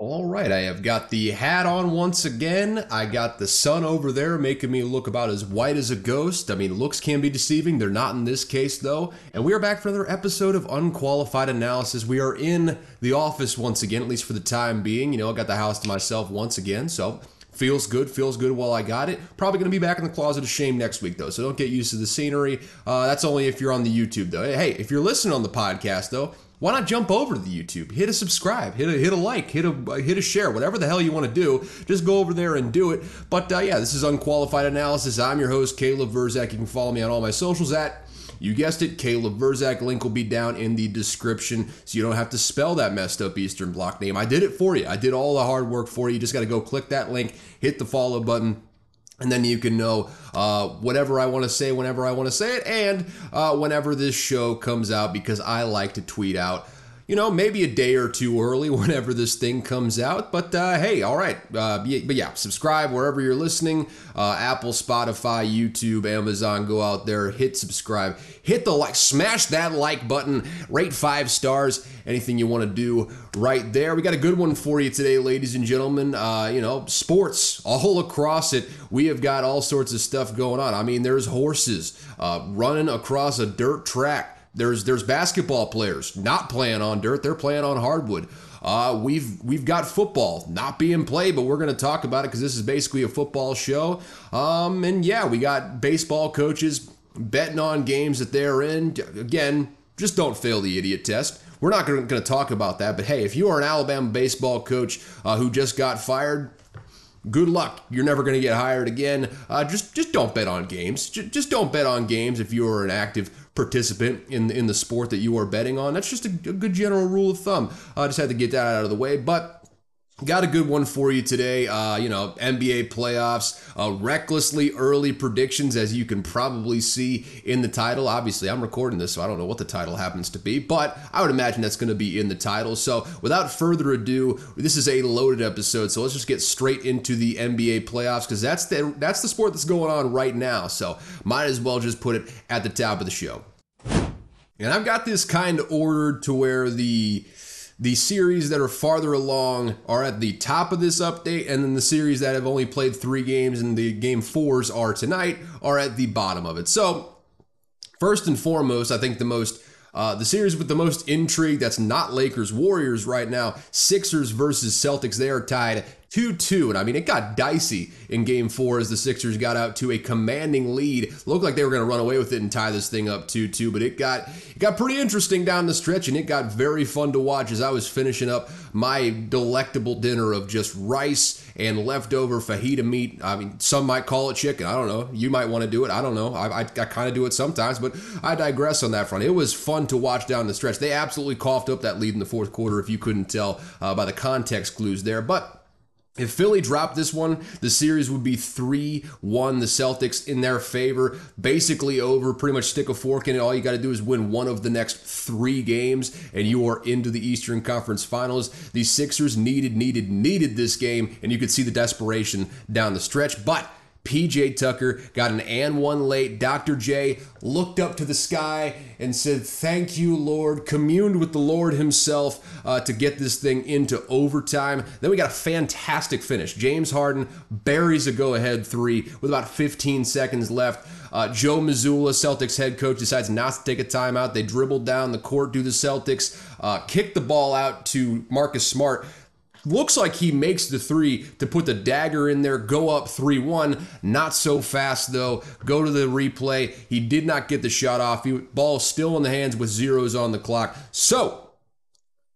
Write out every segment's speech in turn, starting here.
All right, I have got the hat on once again. I got the sun over there making me look about as white as a ghost. I mean, looks can be deceiving. They're not in this case, though. And we are back for another episode of Unqualified Analysis. We are in the office once again, at least for the time being. You know, I got the house to myself once again, so feels good, feels good while I got it. Probably going to be back in the closet of shame next week, though, so don't get used to the scenery. Uh, that's only if you're on the YouTube, though. Hey, if you're listening on the podcast, though, why not jump over to the YouTube? Hit a subscribe, hit a hit a like, hit a hit a share, whatever the hell you want to do. Just go over there and do it. But uh, yeah, this is unqualified analysis. I'm your host, Caleb Vrzak. You can follow me on all my socials at you guessed it, Caleb Vrzak. Link will be down in the description so you don't have to spell that messed up Eastern Bloc name. I did it for you. I did all the hard work for you. You just got to go click that link, hit the follow button and then you can know uh, whatever I want to say whenever I want to say it, and uh, whenever this show comes out, because I like to tweet out you know, maybe a day or two early whenever this thing comes out. But uh, hey, all right. Uh, but yeah, subscribe wherever you're listening uh, Apple, Spotify, YouTube, Amazon. Go out there, hit subscribe, hit the like, smash that like button, rate five stars. Anything you want to do right there. We got a good one for you today, ladies and gentlemen. Uh, you know, sports all across it. We have got all sorts of stuff going on. I mean, there's horses uh, running across a dirt track. There's there's basketball players not playing on dirt; they're playing on hardwood. Uh, we've we've got football not being played, but we're going to talk about it because this is basically a football show. Um, and yeah, we got baseball coaches betting on games that they're in. Again, just don't fail the idiot test. We're not going to talk about that, but hey, if you are an Alabama baseball coach uh, who just got fired, good luck. You're never going to get hired again. Uh, just just don't bet on games. Just, just don't bet on games if you are an active participant in in the sport that you are betting on. That's just a, a good general rule of thumb. I just had to get that out of the way, but. Got a good one for you today. Uh, you know, NBA playoffs, uh, recklessly early predictions, as you can probably see in the title. Obviously, I'm recording this, so I don't know what the title happens to be, but I would imagine that's going to be in the title. So, without further ado, this is a loaded episode. So let's just get straight into the NBA playoffs because that's the that's the sport that's going on right now. So, might as well just put it at the top of the show. And I've got this kind of ordered to where the the series that are farther along are at the top of this update, and then the series that have only played three games and the game fours are tonight are at the bottom of it. So, first and foremost, I think the most uh, the series with the most intrigue that's not Lakers Warriors right now, Sixers versus Celtics. They are tied 2 2. And I mean, it got dicey in game four as the Sixers got out to a commanding lead. Looked like they were going to run away with it and tie this thing up 2 2, but it got, it got pretty interesting down the stretch and it got very fun to watch as I was finishing up my delectable dinner of just rice and leftover fajita meat. I mean, some might call it chicken. I don't know. You might want to do it. I don't know. I, I, I kind of do it sometimes, but I digress on that front. It was fun to watch down the stretch. They absolutely coughed up that lead in the fourth quarter, if you couldn't tell uh, by the context clues there. But if Philly dropped this one, the series would be 3 1, the Celtics in their favor. Basically over, pretty much stick a fork in it. All you got to do is win one of the next three games, and you are into the Eastern Conference Finals. The Sixers needed, needed, needed this game, and you could see the desperation down the stretch. But PJ Tucker got an and one late. Dr. J looked up to the sky and said, Thank you, Lord. Communed with the Lord himself uh, to get this thing into overtime. Then we got a fantastic finish. James Harden buries a go ahead three with about 15 seconds left. Uh, Joe Mazzulla, Celtics head coach, decides not to take a timeout. They dribble down the court, do the Celtics, uh, kick the ball out to Marcus Smart looks like he makes the three to put the dagger in there, go up 3 1. Not so fast, though. Go to the replay. He did not get the shot off. He, ball still in the hands with zeros on the clock. So,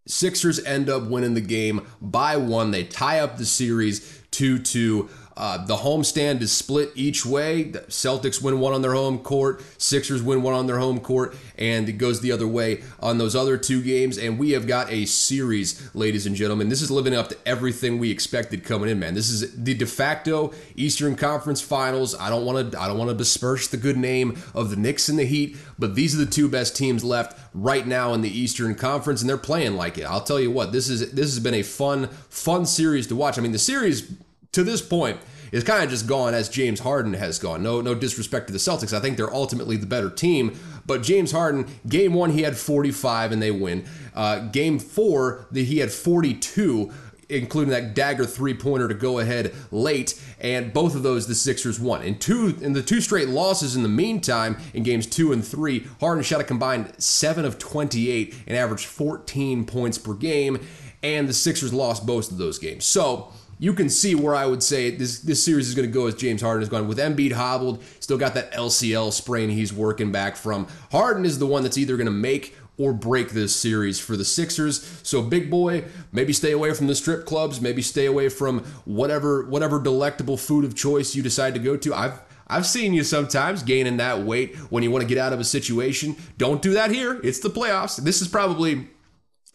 Sixers end up winning the game by one. They tie up the series 2 2. Uh, the homestand is split each way. The Celtics win one on their home court, Sixers win one on their home court, and it goes the other way on those other two games. And we have got a series, ladies and gentlemen. This is living up to everything we expected coming in, man. This is the de facto Eastern Conference Finals. I don't want to I don't want to besmirch the good name of the Knicks and the Heat, but these are the two best teams left right now in the Eastern Conference, and they're playing like it. I'll tell you what, this is this has been a fun, fun series to watch. I mean, the series to this point is kind of just gone as James Harden has gone. No, no disrespect to the Celtics. I think they're ultimately the better team. But James Harden, game one, he had 45 and they win. Uh, game four, he had 42 including that dagger three pointer to go ahead late, and both of those the Sixers won. In two in the two straight losses in the meantime, in games two and three, Harden shot a combined seven of 28 and averaged 14 points per game, and the Sixers lost both of those games. So you can see where I would say this this series is going to go as James Harden has gone. With Embiid hobbled, still got that LCL sprain he's working back from. Harden is the one that's either going to make or break this series for the Sixers. So big boy, maybe stay away from the strip clubs, maybe stay away from whatever whatever delectable food of choice you decide to go to. I've I've seen you sometimes gaining that weight when you want to get out of a situation. Don't do that here. It's the playoffs. This is probably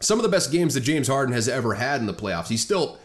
some of the best games that James Harden has ever had in the playoffs. He's still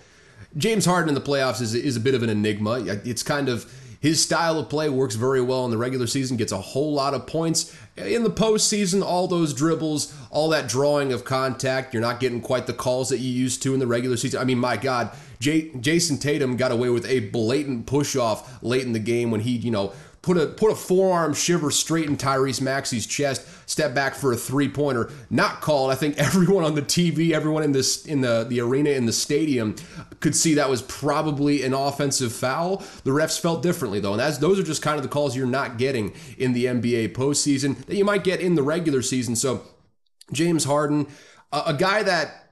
James Harden in the playoffs is is a bit of an enigma. It's kind of his style of play works very well in the regular season, gets a whole lot of points. In the postseason, all those dribbles, all that drawing of contact, you're not getting quite the calls that you used to in the regular season. I mean, my God, J- Jayson Tatum got away with a blatant push off late in the game when he, you know, put a put a forearm shiver straight in Tyrese Maxey's chest, step back for a three pointer, not called. I think everyone on the TV, everyone in this in the the arena in the stadium could see that was probably an offensive foul. The refs felt differently though, and that's those are just kind of the calls you're not getting in the NBA postseason that you might get in the regular season. So James Harden, a, a guy that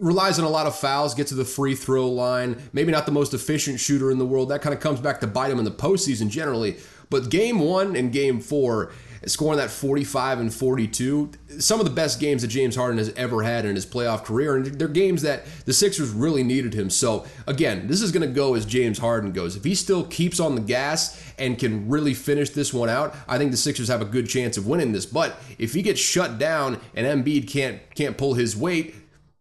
relies on a lot of fouls, gets to the free throw line, maybe not the most efficient shooter in the world. That kind of comes back to bite him in the postseason generally. But game one and game four, scoring that 45 and 42, some of the best games that James Harden has ever had in his playoff career. And they're games that the Sixers really needed him. So, again, this is going to go as James Harden goes. If he still keeps on the gas and can really finish this one out, I think the Sixers have a good chance of winning this. But if he gets shut down and Embiid can't can't pull his weight,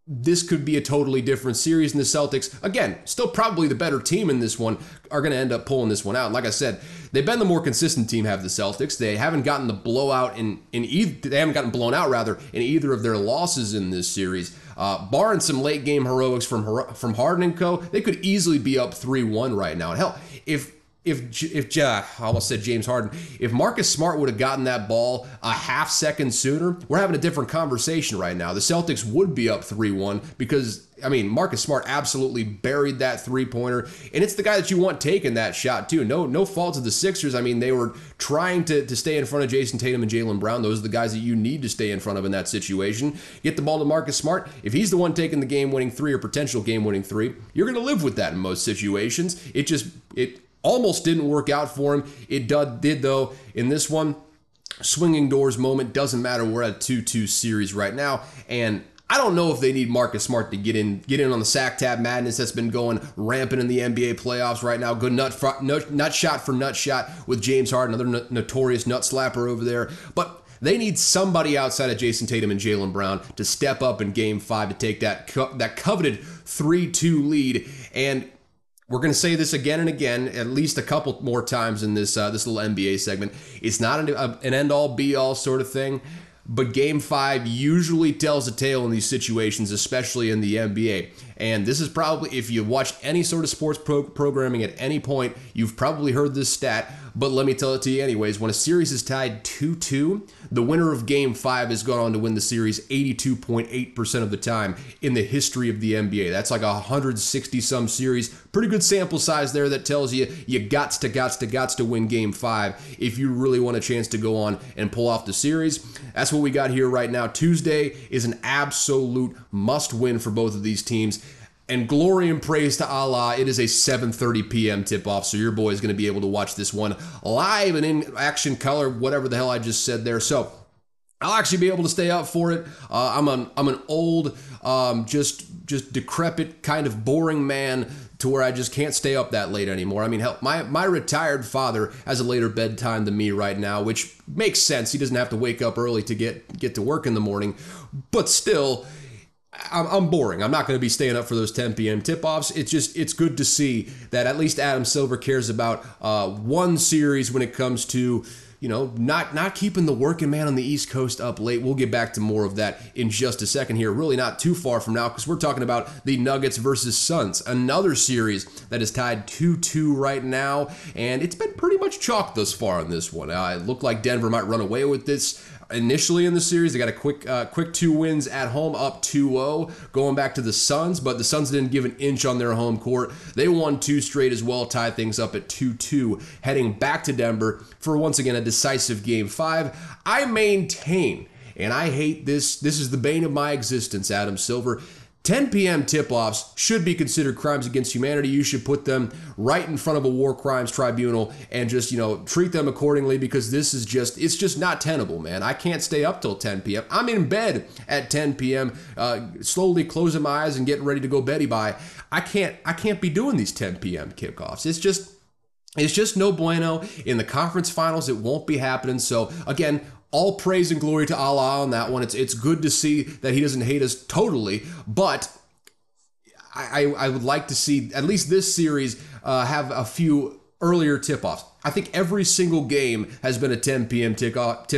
this could be a totally different series. And the Celtics, again, still probably the better team in this one, are going to end up pulling this one out. like I said, they've been the more consistent team. Have the Celtics? They haven't gotten the blowout in in either. They haven't gotten blown out rather in either of their losses in this series. Uh, barring some late game heroics from from Harden and Co, they could easily be up three one right now. And hell, if if if uh, I almost said James Harden, if Marcus Smart would have gotten that ball a half second sooner, we're having a different conversation right now. The Celtics would be up 3-1 because I mean, Marcus Smart absolutely buried that three-pointer, and it's the guy that you want taking that shot too. No, no fault of the Sixers. I mean, they were trying to, to stay in front of Jayson Tatum and Jaylen Brown. Those are the guys that you need to stay in front of in that situation. Get the ball to Marcus Smart. If he's the one taking the game-winning three or potential game-winning three, you're going to live with that in most situations. It just it Almost didn't work out for him. It did, though, in this one. Swinging doors moment doesn't matter. We're at 2 2 series right now. And I don't know if they need Marcus Smart to get in get in on the sack tab madness that's been going rampant in the NBA playoffs right now. Good nut, nut, nut shot for nut shot with James Harden, another notorious nut slapper over there. But they need somebody outside of Jayson Tatum and Jaylen Brown to step up in Game Five to take that co- that coveted three two lead. And we're going to say this again and again, at least a couple more times in this uh, this little NBA segment. It's not an, uh, an end all be all sort of thing, but Game Five usually tells a tale in these situations, especially in the NBA. And this is probably, if you watched any sort of sports pro- programming at any point, you've probably heard this stat. But let me tell it to you anyways. When a series is tied 2 2, the winner of game five has gone on to win the series 82.8% of the time in the history of the NBA. That's like a 160 some series. Pretty good sample size there that tells you you gots to gots to gots to win game five if you really want a chance to go on and pull off the series. That's what we got here right now. Tuesday is an absolute must win for both of these teams. And glory and praise to Allah, it is a 7:30 p.m. tip-off, so your boy is going to be able to watch this one live and in action color, whatever the hell I just said there. So I'll actually be able to stay up for it. Uh, I'm an I'm an old, um, just just decrepit, kind of boring man to where I just can't stay up that late anymore. I mean, help my my retired father has a later bedtime than me right now, which makes sense. He doesn't have to wake up early to get get to work in the morning, but still I'm, boring. I'm not going to be staying up for those 10 p.m. tip-offs. It's just it's good to see that at least Adam Silver cares about uh, one series when it comes to you know not not keeping the working man on the East Coast up late. We'll get back to more of that in just a second here. Really not too far from now because we're talking about the Nuggets versus Suns, another series that is tied 2-2 right now, and it's been pretty pretty much chalk thus far on this one. Uh, it looked like Denver might run away with this initially in the series. They got a quick uh, quick two wins at home, up 2-0, going back to the Suns, but the Suns didn't give an inch on their home court. They won two straight as well, tied things up at 2-2, heading back to Denver for once again a decisive game five. I maintain, and I hate this, this is the bane of my existence, Adam Silver. 10 p.m. tip offs should be considered crimes against humanity. You should put them right in front of a war crimes tribunal and just, you know, treat them accordingly because this is just, it's just not tenable, man. I can't stay up till 10 p.m. I'm in bed at 10 p.m., uh, slowly closing my eyes and getting ready to go Betty by. I can't, I can't be doing these 10 p.m. kickoffs. It's just, it's just no bueno. In the conference finals, it won't be happening. So, again, all praise and glory to Allah on that one. It's it's good to see that he doesn't hate us totally, but I, I would like to see at least this series uh, have a few earlier tip offs. I think every single game has been a 10 p.m. tip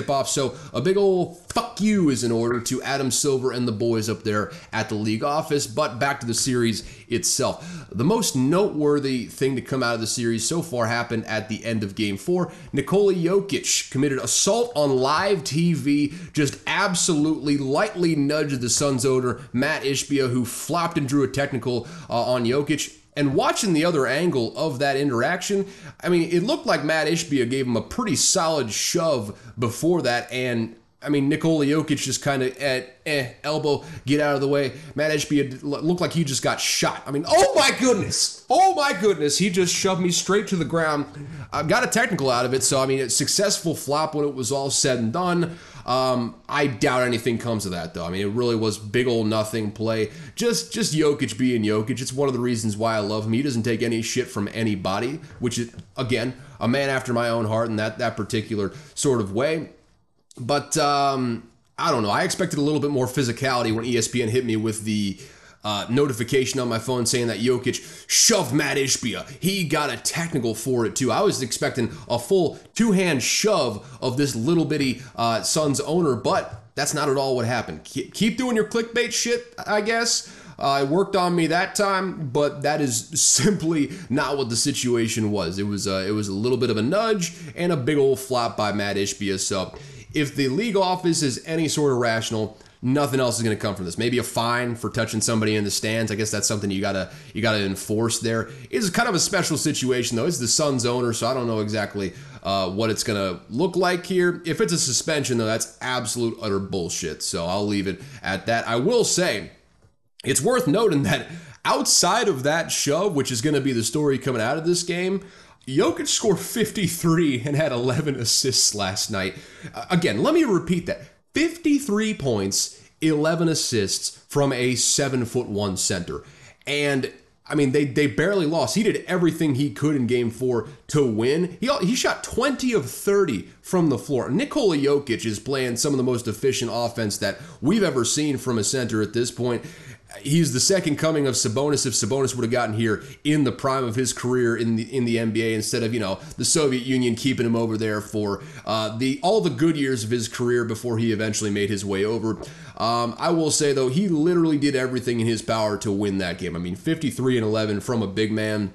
off. So a big old fuck you is in order to Adam Silver and the boys up there at the league office. But back to the series itself. The most noteworthy thing to come out of the series so far happened at the end of game four. Nikola Jokic committed assault on live TV, just absolutely lightly nudged the Suns owner, Matt Ishbia, who flopped and drew a technical uh, on Jokic. And watching the other angle of that interaction, I mean, it looked like Matt Ishbia gave him a pretty solid shove before that, and I mean, Nikola Jokic just kind of at eh, elbow, get out of the way. Matt Ishbia looked like he just got shot. I mean, oh my goodness, oh my goodness, he just shoved me straight to the ground. I got a technical out of it, so I mean, a successful flop when it was all said and done. Um, I doubt anything comes of that though. I mean, it really was big old nothing play. Just just Jokic being Jokic. It's one of the reasons why I love him. He doesn't take any shit from anybody, which is again a man after my own heart in that that particular sort of way. But um, I don't know. I expected a little bit more physicality when ESPN hit me with the uh, notification on my phone saying that Jokic shoved Matt Ishbia. He got a technical for it too. I was expecting a full two hand shove of this little bitty uh, Suns owner, but that's not at all what happened. Keep, keep doing your clickbait shit, I guess. Uh, it worked on me that time, but that is simply not what the situation was. It was uh, it was a little bit of a nudge and a big old flop by Matt Ishbia. So if the league office is any sort of rational, nothing else is going to come from this. Maybe a fine for touching somebody in the stands. I guess that's something you gotta you gotta enforce. There is kind of a special situation though. It's the Suns owner, so I don't know exactly uh, what it's gonna look like here. If it's a suspension though, that's absolute utter bullshit. So I'll leave it at that. I will say, it's worth noting that outside of that shove, which is going to be the story coming out of this game. Jokic scored 53 and had 11 assists last night. Uh, again, let me repeat that 53 points, 11 assists from a seven foot one center. And I mean, they, they barely lost. He did everything he could in game four to win. He, he shot 20 of 30 from the floor. Nikola Jokic is playing some of the most efficient offense that we've ever seen from a center at this point he's the second coming of Sabonis if Sabonis would have gotten here in the prime of his career in the in the NBA instead of you know the Soviet Union keeping him over there for uh, the all the good years of his career before he eventually made his way over. Um, I will say though he literally did everything in his power to win that game. I mean 53 and 11 from a big man.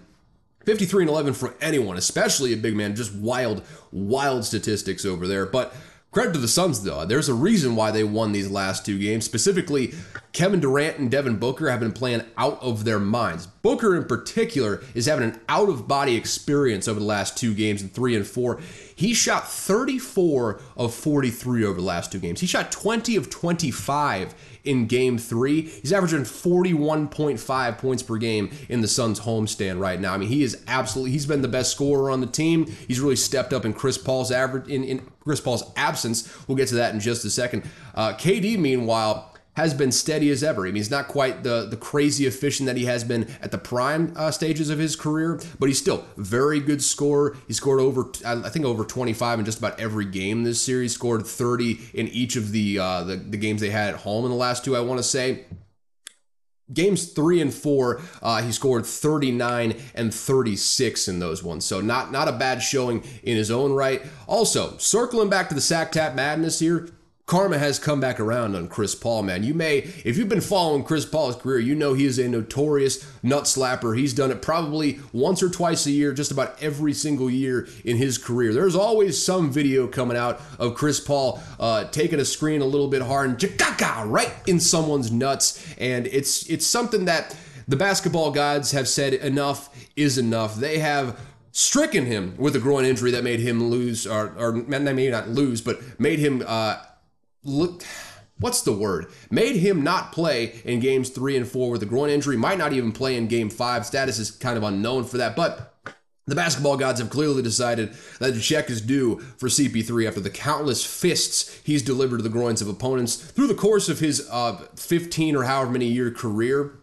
53 and 11 for anyone, especially a big man, just wild, wild statistics over there. But Credit to the Suns, though. There's a reason why they won these last two games. Specifically, Kevin Durant and Devin Booker have been playing out of their minds. Booker, in particular, is having an out of body experience over the last two games in three and four. He shot 34 of 43 over the last two games. He shot 20 of 25 in game three. He's averaging 41.5 points per game in the Suns homestand right now. I mean, he is absolutely, he's been the best scorer on the team. He's really stepped up in Chris Paul's average, in, in Chris Paul's absence. We'll get to that in just a second. Uh, KD, meanwhile, has been steady as ever. I mean, he's not quite the the crazy efficient that he has been at the prime uh, stages of his career, but he's still very good scorer. He scored over, I think, over 25 in just about every game this series. Scored 30 in each of the uh, the, the games they had at home in the last two. I want to say. Games three and four, uh, he scored 39 and 36 in those ones. So not not a bad showing in his own right. Also, circling back to the sack tap madness here, karma has come back around on Chris Paul, man. You may, if you've been following Chris Paul's career, you know he is a notorious nut slapper. He's done it probably once or twice a year, just about every single year in his career. There's always some video coming out of Chris Paul uh, taking a screen a little bit hard and right in someone's nuts, and it's it's something that the basketball gods have said enough is enough. They have stricken him with a groin injury that made him lose, or, or maybe not lose, but made him. Uh, look what's the word made him not play in games three and four with a groin injury might not even play in game five status is kind of unknown for that but the basketball gods have clearly decided that the check is due for CP3 after the countless fists he's delivered to the groins of opponents through the course of his uh, 15 or however many year career.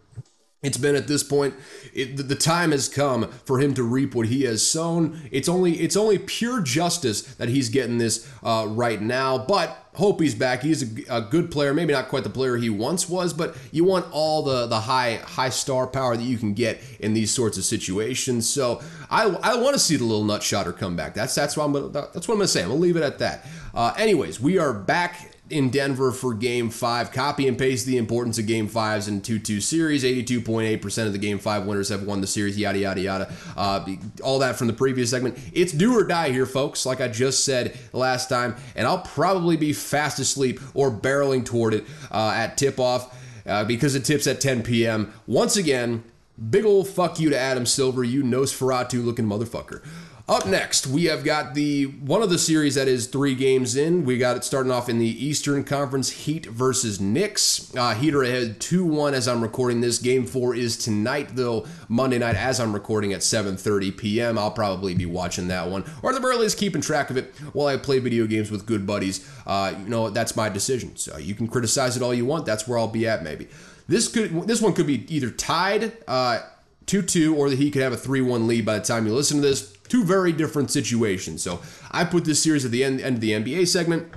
It's been at this point, it, the time has come for him to reap what he has sown. It's only it's only pure justice that he's getting this uh, right now. But hope he's back. He's a, a, good player, maybe not quite the player he once was, but you want all the the high high star power that you can get in these sorts of situations. So I, I want to see the little nut shotter come back. That's that's what I'm that's what I'm gonna say. I'm gonna leave it at that. Uh, anyways, we are back in Denver for game five. Copy and paste the importance of game fives in 2 2 series. 82.8% of the game five winners have won the series, yada, yada, yada. Uh, all that from the previous segment. It's do or die here, folks, like I just said last time. And I'll probably be fast asleep or barreling toward it uh, at tip off uh, because it tips at 10 p.m. Once again, big old fuck you to Adam Silver, you Nosferatu looking motherfucker. Up next, we have got the one of the series that is three games in. We got it starting off in the Eastern Conference Heat versus Knicks. Uh, Heat are ahead 2 1 as I'm recording this. Game four is tonight, though, Monday night as I'm recording at 7.30 p.m. I'll probably be watching that one, or at the very least keeping track of it while I play video games with good buddies. Uh, you know, that's my decision. So you can criticize it all you want. That's where I'll be at, maybe. This could this one could be either tied uh, 2 2 or the Heat could have a 3 1 lead by the time you listen to this Two very different situations. So I put this series at the end, end of the NBA segment.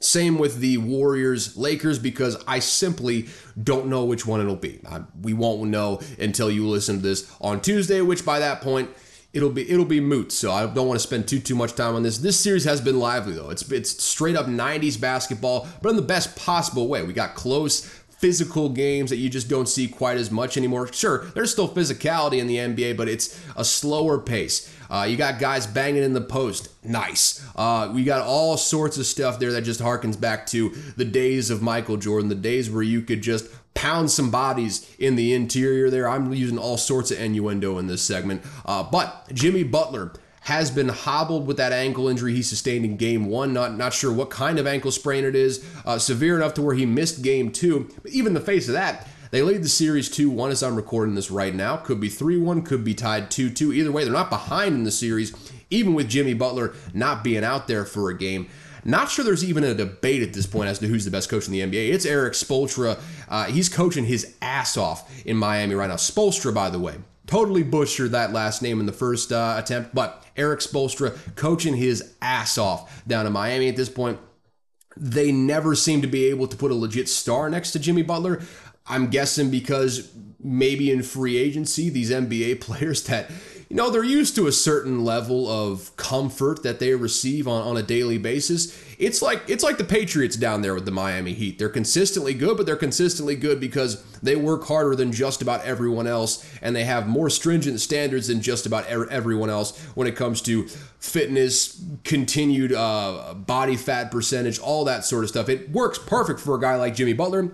Same with the Warriors Lakers because I simply don't know which one it'll be. I, we won't know until you listen to this on Tuesday, which by that point it'll be it'll be moot. So I don't want to spend too too much time on this. This series has been lively though. It's it's straight up 90s basketball, but in the best possible way. We got close physical games that you just don't see quite as much anymore. Sure, there's still physicality in the NBA, but it's a slower pace. Uh, you got guys banging in the post. Nice. Uh, we got all sorts of stuff there that just harkens back to the days of Michael Jordan, the days where you could just pound some bodies in the interior there. I'm using all sorts of innuendo in this segment. Uh, but Jimmy Butler has been hobbled with that ankle injury he sustained in game one. Not not sure what kind of ankle sprain it is. Uh, severe enough to where he missed game two. But even the face of that, they lead the series 2 1 as I'm recording this right now. Could be 3 1, could be tied 2 2. Either way, they're not behind in the series, even with Jimmy Butler not being out there for a game. Not sure there's even a debate at this point as to who's the best coach in the NBA. It's Erik Spoelstra. Uh, he's coaching his ass off in Miami right now. Spoelstra, by the way, totally butchered that last name in the first uh, attempt, but Erik Spoelstra coaching his ass off down in Miami at this point. They never seem to be able to put a legit star next to Jimmy Butler. I'm guessing because maybe in free agency, these NBA players that, you know, they're used to a certain level of comfort that they receive on, on a daily basis. It's like it's like the Patriots down there with the Miami Heat. They're consistently good, but they're consistently good because they work harder than just about everyone else, and they have more stringent standards than just about everyone else when it comes to fitness, continued uh, body fat percentage, all that sort of stuff. It works perfect for a guy like Jimmy Butler.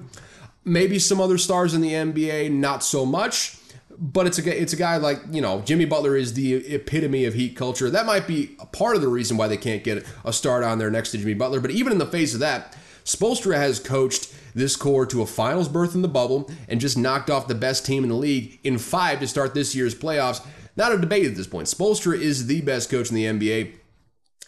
Maybe some other stars in the NBA, not so much. But it's a it's a guy like you know Jimmy Butler is the epitome of Heat culture. That might be a part of the reason why they can't get a start on there next to Jimmy Butler. But even in the face of that, Spoelstra has coached this core to a finals berth in the bubble and just knocked off the best team in the league in five to start this year's playoffs. Not a debate at this point. Spoelstra is the best coach in the NBA.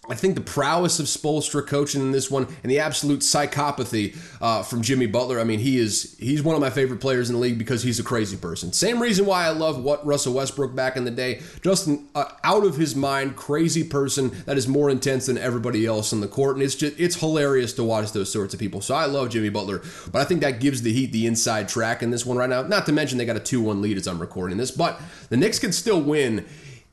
I think the prowess of Spoelstra coaching in this one and the absolute psychopathy uh, from Jimmy Butler. I mean, he is he's one of my favorite players in the league because he's a crazy person. Same reason why I love what Russell Westbrook back in the day. Just an uh, out of his mind, crazy person that is more intense than everybody else in the court, and it's just it's hilarious to watch those sorts of people. So I love Jimmy Butler, but I think that gives the Heat the inside track in this one right now. Not to mention they got a two-one lead as I'm recording this, but the Knicks can still win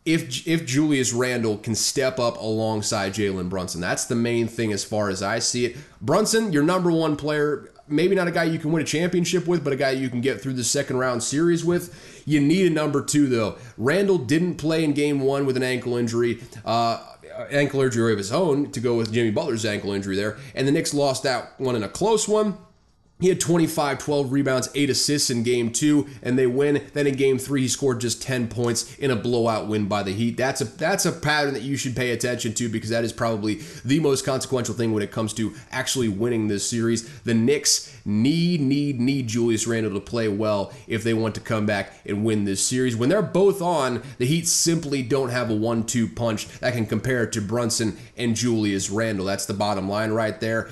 if if Julius Randle can step up alongside Jalen Brunson. That's the main thing as far as I see it. Brunson, your number one player, maybe not a guy you can win a championship with, but a guy you can get through the second round series with. You need a number two though. Randle didn't play in game one with an ankle injury. Uh, ankle injury of his own to go with Jimmy Butler's ankle injury there. And the Knicks lost that one in a close one. He had 25, 12 rebounds, 8 assists in game two, and they win. Then in game three, he scored just 10 points in a blowout win by the Heat. That's a that's a pattern that you should pay attention to because that is probably the most consequential thing when it comes to actually winning this series. The Knicks need, need, need Julius Randle to play well if they want to come back and win this series. When they're both on, the Heat simply don't have a one-two punch that can compare to Brunson and Julius Randle. That's the bottom line right there.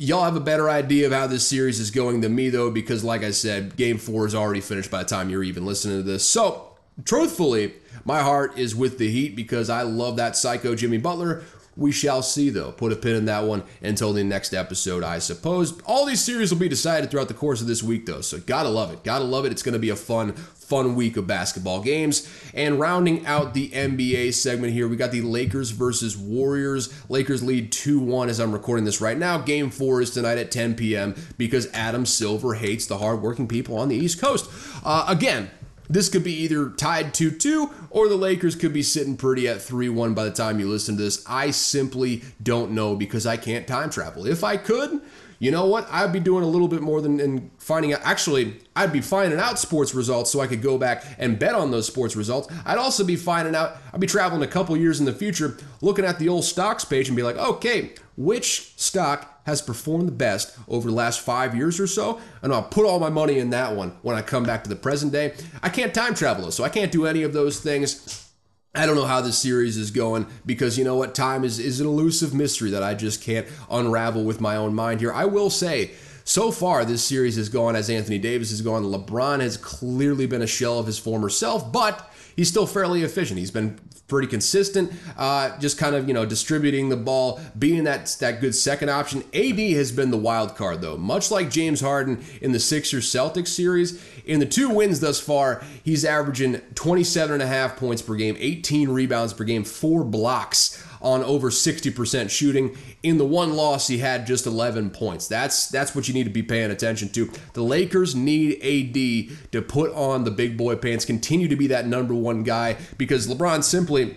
Y'all have a better idea of how this series is going than me, though, because, like I said, game four is already finished by the time you're even listening to this. So, truthfully, my heart is with the Heat because I love that psycho Jimmy Butler. We shall see, though. Put a pin in that one until the next episode, I suppose. All these series will be decided throughout the course of this week, though, so gotta love it. Gotta love it. It's gonna be a fun, fun week of basketball games. And rounding out the NBA segment here, we got the Lakers versus Warriors. Lakers lead 2 1 as I'm recording this right now. Game four is tonight at 10 p.m. because Adam Silver hates the hardworking people on the East Coast. Uh, again, this could be either tied 2 2 or the Lakers could be sitting pretty at 3 1 by the time you listen to this. I simply don't know because I can't time travel. If I could, you know what? I'd be doing a little bit more than in finding out. Actually, I'd be finding out sports results so I could go back and bet on those sports results. I'd also be finding out, I'd be traveling a couple years in the future, looking at the old stocks page and be like, okay, which stock has performed the best over the last five years or so? And I'll put all my money in that one when I come back to the present day. I can't time travel, so I can't do any of those things. I don't know how this series is going because you know what? Time is, is an elusive mystery that I just can't unravel with my own mind here. I will say, so far, this series has gone as Anthony Davis has gone. LeBron has clearly been a shell of his former self, but he's still fairly efficient. He's been pretty consistent, uh, just kind of you know distributing the ball, being that that good second option. AD has been the wild card though, much like James Harden in the Sixers Celtics series. In the two wins thus far, he's averaging 27 and a half points per game, 18 rebounds per game, four blocks on over 60% shooting. In the one loss, he had just 11 points. That's that's what you need to be paying attention to. The Lakers need AD to put on the big boy pants, continue to be that number one guy because LeBron simply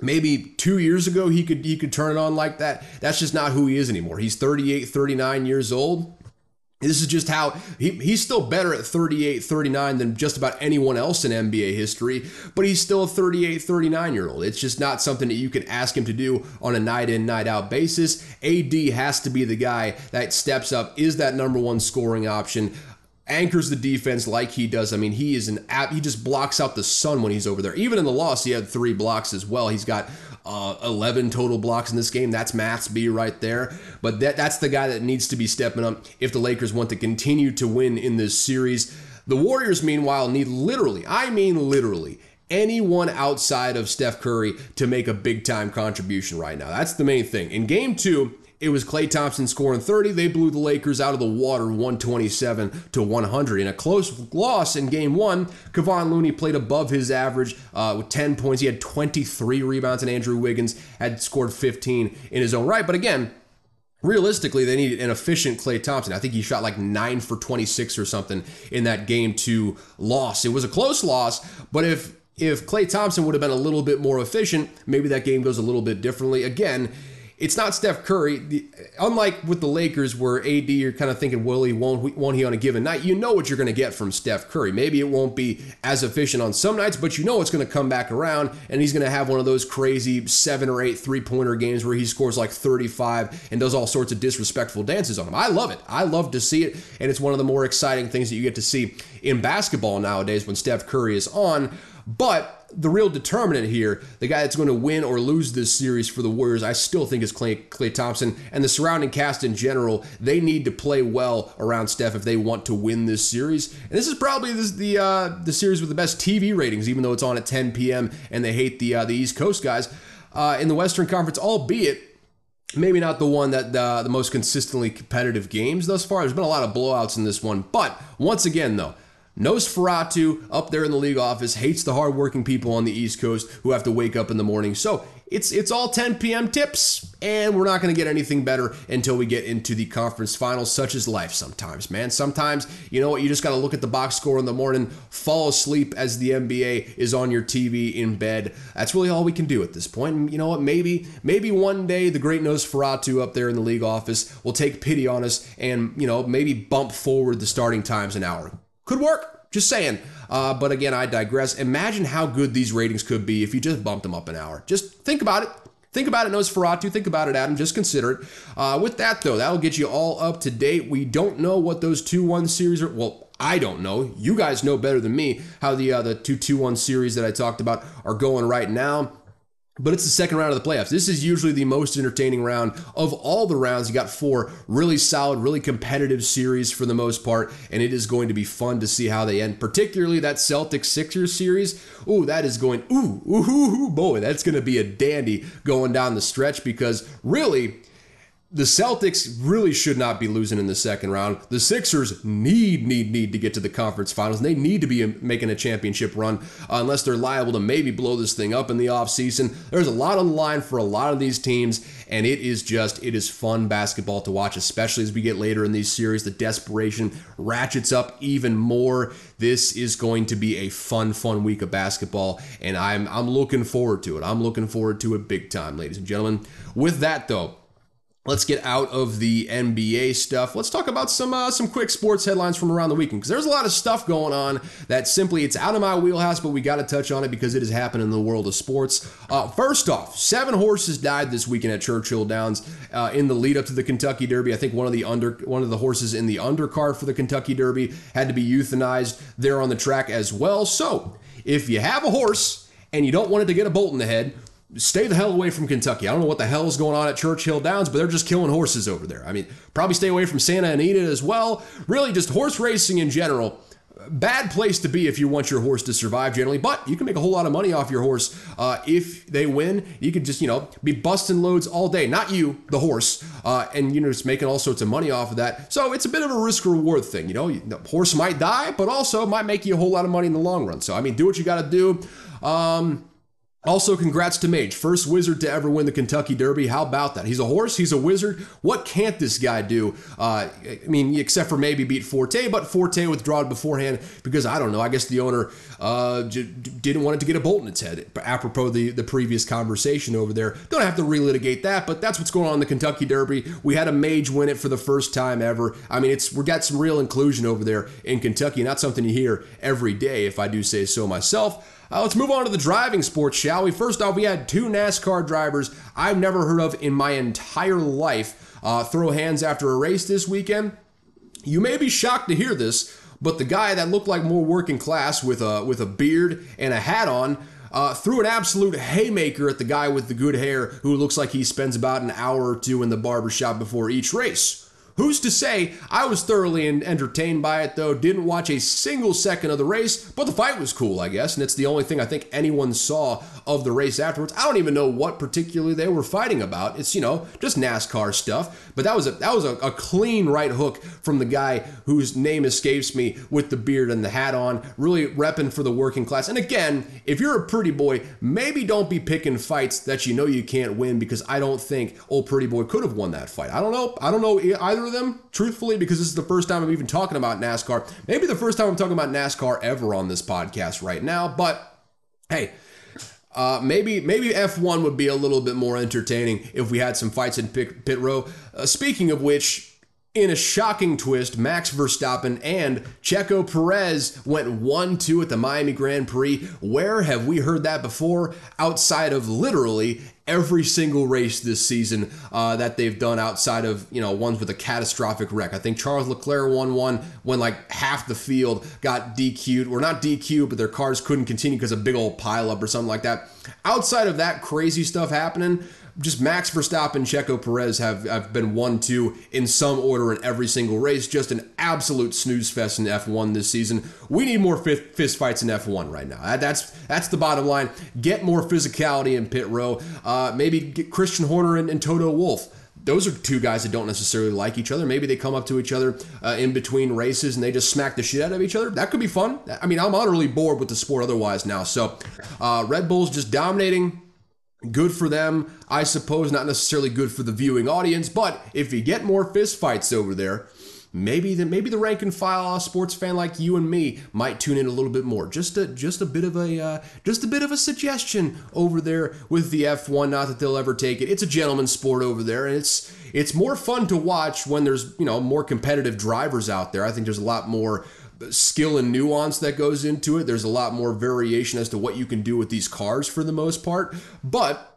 maybe two years ago he could he could turn it on like that that's just not who he is anymore he's 38 39 years old this is just how he, he's still better at 38, 39 than just about anyone else in NBA history, but he's still a 38, 39 year old. It's just not something that you can ask him to do on a night in, night out basis. AD has to be the guy that steps up, is that number one scoring option anchors the defense like he does. I mean, he is an app. He just blocks out the sun when he's over there. Even in the loss, he had three blocks as well. He's got uh, 11 total blocks in this game. That's maths B right there. But that that's the guy that needs to be stepping up if the Lakers want to continue to win in this series. The Warriors, meanwhile, need literally, I mean literally, anyone outside of Steph Curry to make a big time contribution right now. That's the main thing. In game two, it was Klay Thompson scoring 30. They blew the Lakers out of the water 127 to 100. In a close loss in game one, Kevon Looney played above his average uh, with 10 points. He had 23 rebounds, and Andrew Wiggins had scored 15 in his own right. But again, realistically, they needed an efficient Klay Thompson. I think he shot like 9 for 26 or something in that game two loss. It was a close loss, but if if Klay Thompson would have been a little bit more efficient, maybe that game goes a little bit differently. Again, it's not Steph Curry. The, unlike with the Lakers, where AD, you're kind of thinking, will he, won't, won't he on a given night? You know what you're going to get from Steph Curry. Maybe it won't be as efficient on some nights, but you know it's going to come back around, and he's going to have one of those crazy seven or eight three pointer games where he scores like 35 and does all sorts of disrespectful dances on him. I love it. I love to see it, and it's one of the more exciting things that you get to see in basketball nowadays when Steph Curry is on. But the real determinant here, the guy that's going to win or lose this series for the Warriors, I still think is Clay, Klay Thompson and the surrounding cast in general. They need to play well around Steph if they want to win this series. And this is probably this, the uh, the series with the best TV ratings, even though it's on at 10 p.m. and they hate the uh, the East Coast guys uh, in the Western Conference, albeit maybe not the one that uh, the most consistently competitive games thus far. There's been a lot of blowouts in this one, but once again, though, Nosferatu up there in the league office hates the hardworking people on the East Coast who have to wake up in the morning. So it's it's all 10 p.m. tips, and we're not going to get anything better until we get into the conference finals, such as life sometimes, man. Sometimes, you know what, you just got to look at the box score in the morning, fall asleep as the NBA is on your TV in bed. That's really all we can do at this point. And you know what, maybe, maybe one day the great Nosferatu up there in the league office will take pity on us and, you know, maybe bump forward the starting times an hour. Could work. Just saying. Uh, but again, I digress. Imagine how good these ratings could be if you just bumped them up an hour. Just think about it. Think about it, Nosferatu. Think about it, Adam. Just consider it. Uh, with that, though, that'll get you all up to date. We don't know what those 2 1 series are. Well, I don't know. You guys know better than me how the uh, the 2 2 1 series that I talked about are going right now. But it's the second round of the playoffs. This is usually the most entertaining round of all the rounds. You got four really solid, really competitive series for the most part, and it is going to be fun to see how they end. Particularly that Celtics Sixers series. Ooh, that is going. Ooh, ooh, ooh, ooh boy, that's going to be a dandy going down the stretch because really the Celtics really should not be losing in the second round. The Sixers need, need, need to get to the conference finals. They need to be making a championship run uh, unless they're liable to maybe blow this thing up in the offseason. There's a lot on the line for a lot of these teams, and it is just, it is fun basketball to watch, especially as we get later in these series. The desperation ratchets up even more. This is going to be a fun, fun week of basketball, and I'm, I'm looking forward to it. I'm looking forward to it big time, ladies and gentlemen. With that, though, Let's get out of the NBA stuff. Let's talk about some uh, some quick sports headlines from around the weekend because there's a lot of stuff going on that simply it's out of my wheelhouse, but we got to touch on it because it has happened in the world of sports. Uh, first off, seven horses died this weekend at Churchill Downs uh, in the lead up to the Kentucky Derby. I think one of the under one of the horses in the undercard for the Kentucky Derby had to be euthanized there on the track as well. So if you have a horse and you don't want it to get a bolt in the head, stay the hell away from Kentucky. I don't know what the hell is going on at Churchill Downs, but they're just killing horses over there. I mean, probably stay away from Santa Anita as well. Really, just horse racing in general. Bad place to be if you want your horse to survive generally, but you can make a whole lot of money off your horse uh, if they win. You could just, you know, be busting loads all day. Not you, the horse, uh, and, you know, just making all sorts of money off of that. So it's a bit of a risk reward thing. You know, the horse might die, but also might make you a whole lot of money in the long run. So, I mean, do what you got to do. Um, also, congrats to Mage, first wizard to ever win the Kentucky Derby. How about that? He's a horse, he's a wizard. What can't this guy do? Uh, I mean, except for maybe beat Forte, but Forte withdrawed beforehand because I don't know. I guess the owner uh, j- didn't want it to get a bolt in its head. Apropos the the previous conversation over there, don't have to relitigate that, but that's what's going on in the Kentucky Derby. We had a Mage win it for the first time ever. I mean, it's we got some real inclusion over there in Kentucky, not something you hear every day, if I do say so myself. Uh, let's move on to the driving sports, shall we? First off, we had two NASCAR drivers I've never heard of in my entire life uh, throw hands after a race this weekend. You may be shocked to hear this, but the guy that looked like more working class with a with a beard and a hat on uh, threw an absolute haymaker at the guy with the good hair who looks like he spends about an hour or two in the barbershop before each race. Who's to say I was thoroughly entertained by it, though? Didn't watch a single second of the race, but the fight was cool, I guess, and it's the only thing I think anyone saw of the race afterwards. I don't even know what particularly they were fighting about. It's you know just NASCAR stuff, but that was a that was a, a clean right hook from the guy whose name escapes me with the beard and the hat on, really repping for the working class. And again, if you're a pretty boy, maybe don't be picking fights that you know you can't win because I don't think old pretty boy could have won that fight. I don't know. I don't know either of them, truthfully, because this is the first time I'm even talking about NASCAR. Maybe the first time I'm talking about NASCAR ever on this podcast right now. But hey, uh, maybe maybe F1 would be a little bit more entertaining if we had some fights in pit, pit row. Uh, speaking of which, in a shocking twist, Max Verstappen and Checo Perez went 1 2 at the Miami Grand Prix. Where have we heard that before outside of literally every single race this season uh, that they've done outside of you know ones with a catastrophic wreck. I think Charles Leclerc won one when like half the field got DQ'd, or not DQ'd, but their cars couldn't continue because of a big old pileup or something like that. Outside of that crazy stuff happening, just Max Verstappen, Checo Perez have, have been 1 2 in some order in every single race. Just an absolute snooze fest in F1 this season. We need more fist fights in F1 right now. That's that's the bottom line. Get more physicality in pit row. Uh, maybe get Christian Horner and, and Toto Wolff those are two guys that don't necessarily like each other. Maybe they come up to each other uh, in between races and they just smack the shit out of each other. That could be fun. I mean, I'm utterly bored with the sport otherwise now. So, uh, Red Bull's just dominating. Good for them, I suppose. Not necessarily good for the viewing audience, but if you get more fistfights over there, maybe the maybe the rank and file sports fan like you and me might tune in a little bit more. Just a just a bit of a uh, just a bit of a suggestion over there with the F1. Not that they'll ever take it. It's a gentleman's sport over there, and it's it's more fun to watch when there's you know more competitive drivers out there. I think there's a lot more skill and nuance that goes into it. There's a lot more variation as to what you can do with these cars for the most part, but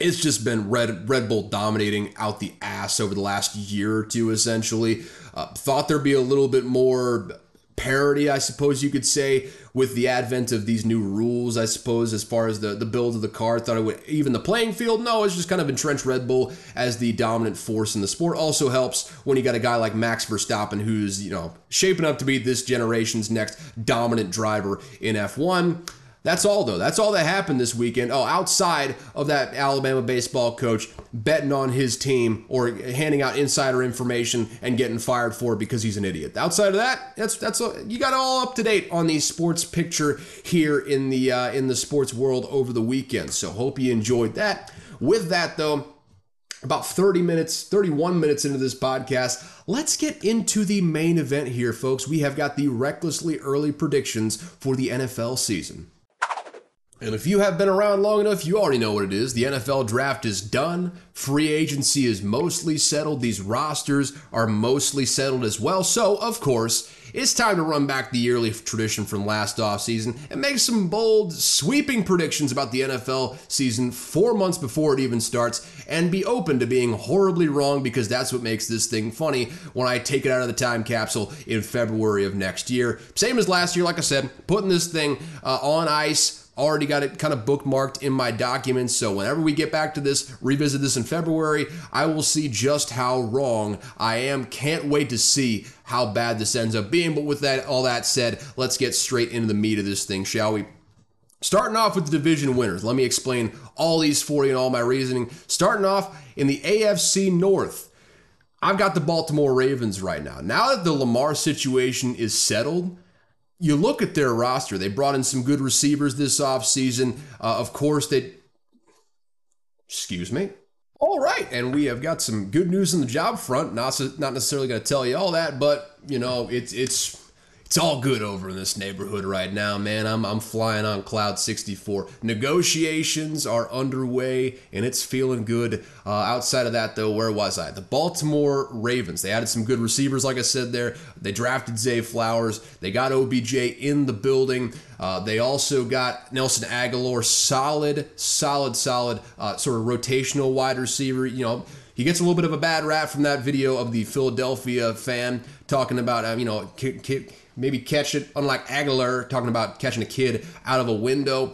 it's just been Red Red Bull dominating out the ass over the last year or two, essentially. Uh, thought there'd be a little bit more parity, I suppose you could say, with the advent of these new rules, I suppose, as far as the, the build of the car. Thought it would even the playing field. No, it's just kind of entrenched Red Bull as the dominant force in the sport. Also helps when you got a guy like Max Verstappen who's, you know, shaping up to be this generation's next dominant driver in F1. That's all, though. That's all that happened this weekend. Oh, outside of that Alabama baseball coach betting on his team or handing out insider information and getting fired for it because he's an idiot. Outside of that, that's that's you got all up to date on the sports picture here in the uh, in the sports world over the weekend. So hope you enjoyed that. With that, though, about 30 minutes, 31 minutes into this podcast, let's get into the main event here, folks. We have got the recklessly early predictions for the NFL season. And if you have been around long enough, you already know what it is. The NFL draft is done. Free agency is mostly settled. These rosters are mostly settled as well. So, of course, it's time to run back the yearly tradition from last offseason and make some bold, sweeping predictions about the NFL season four months before it even starts and be open to being horribly wrong because that's what makes this thing funny when I take it out of the time capsule in February of next year. Same as last year, like I said, putting this thing uh, on ice already got it kind of bookmarked in my documents. So whenever we get back to this, revisit this in February, I will see just how wrong I am. Can't wait to see how bad this ends up being. But with that, all that said, let's get straight into the meat of this thing, shall we? Starting off with the division winners, let me explain all these for you and all my reasoning. Starting off in the AFC North, I've got the Baltimore Ravens right now. Now that the Lamar situation is settled, you look at their roster, they brought in some good receivers this offseason. Uh, of course, they. Excuse me. All right, and we have got some good news in the job front. Not not necessarily going to tell you all that, but you know it's it's it's all good over in this neighborhood right now, man. I'm, I'm flying on cloud 64. Negotiations are underway and it's feeling good. Uh, outside of that, though, where was I? The Baltimore Ravens. They added some good receivers, like I said there. They drafted Zay Flowers. They got OBJ in the building. Uh, they also got Nelson Agholor, solid, solid, solid, uh, sort of rotational wide receiver. You know, he gets a little bit of a bad rap from that video of the Philadelphia fan talking about, um, you know, maybe catch it, unlike Agholor talking about catching a kid out of a window.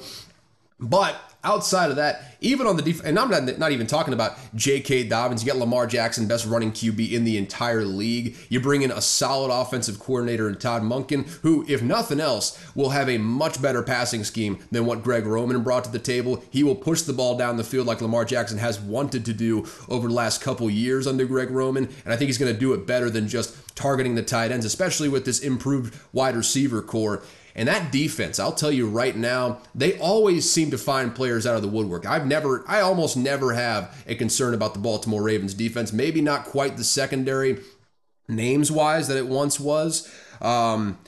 But outside of that, even on the defense, and I'm not, not even talking about J.K. Dobbins. You got Lamar Jackson, best running QB in the entire league. You bring in a solid offensive coordinator in Todd Monken, who, if nothing else, will have a much better passing scheme than what Greg Roman brought to the table. He will push the ball down the field like Lamar Jackson has wanted to do over the last couple years under Greg Roman, and I think he's going to do it better than just targeting the tight ends, especially with this improved wide receiver core. And that defense, I'll tell you right now, they always seem to find players out of the woodwork. I've never, I almost never have a concern about the Baltimore Ravens defense. Maybe not quite the secondary names wise that it once was. Um,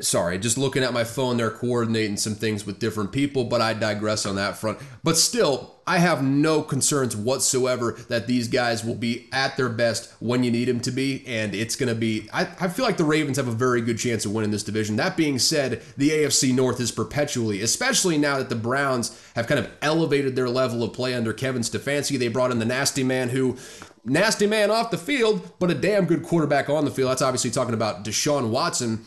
sorry, just looking at my phone, they're coordinating some things with different people, but I digress on that front. But still, I have no concerns whatsoever that these guys will be at their best when you need them to be, and it's going to be. I, I feel like the Ravens have a very good chance of winning this division. That being said, the AFC North is perpetually, especially now that the Browns have kind of elevated their level of play under Kevin Stefanski. They brought in the nasty man who nasty man off the field, but a damn good quarterback on the field. That's obviously talking about Deshaun Watson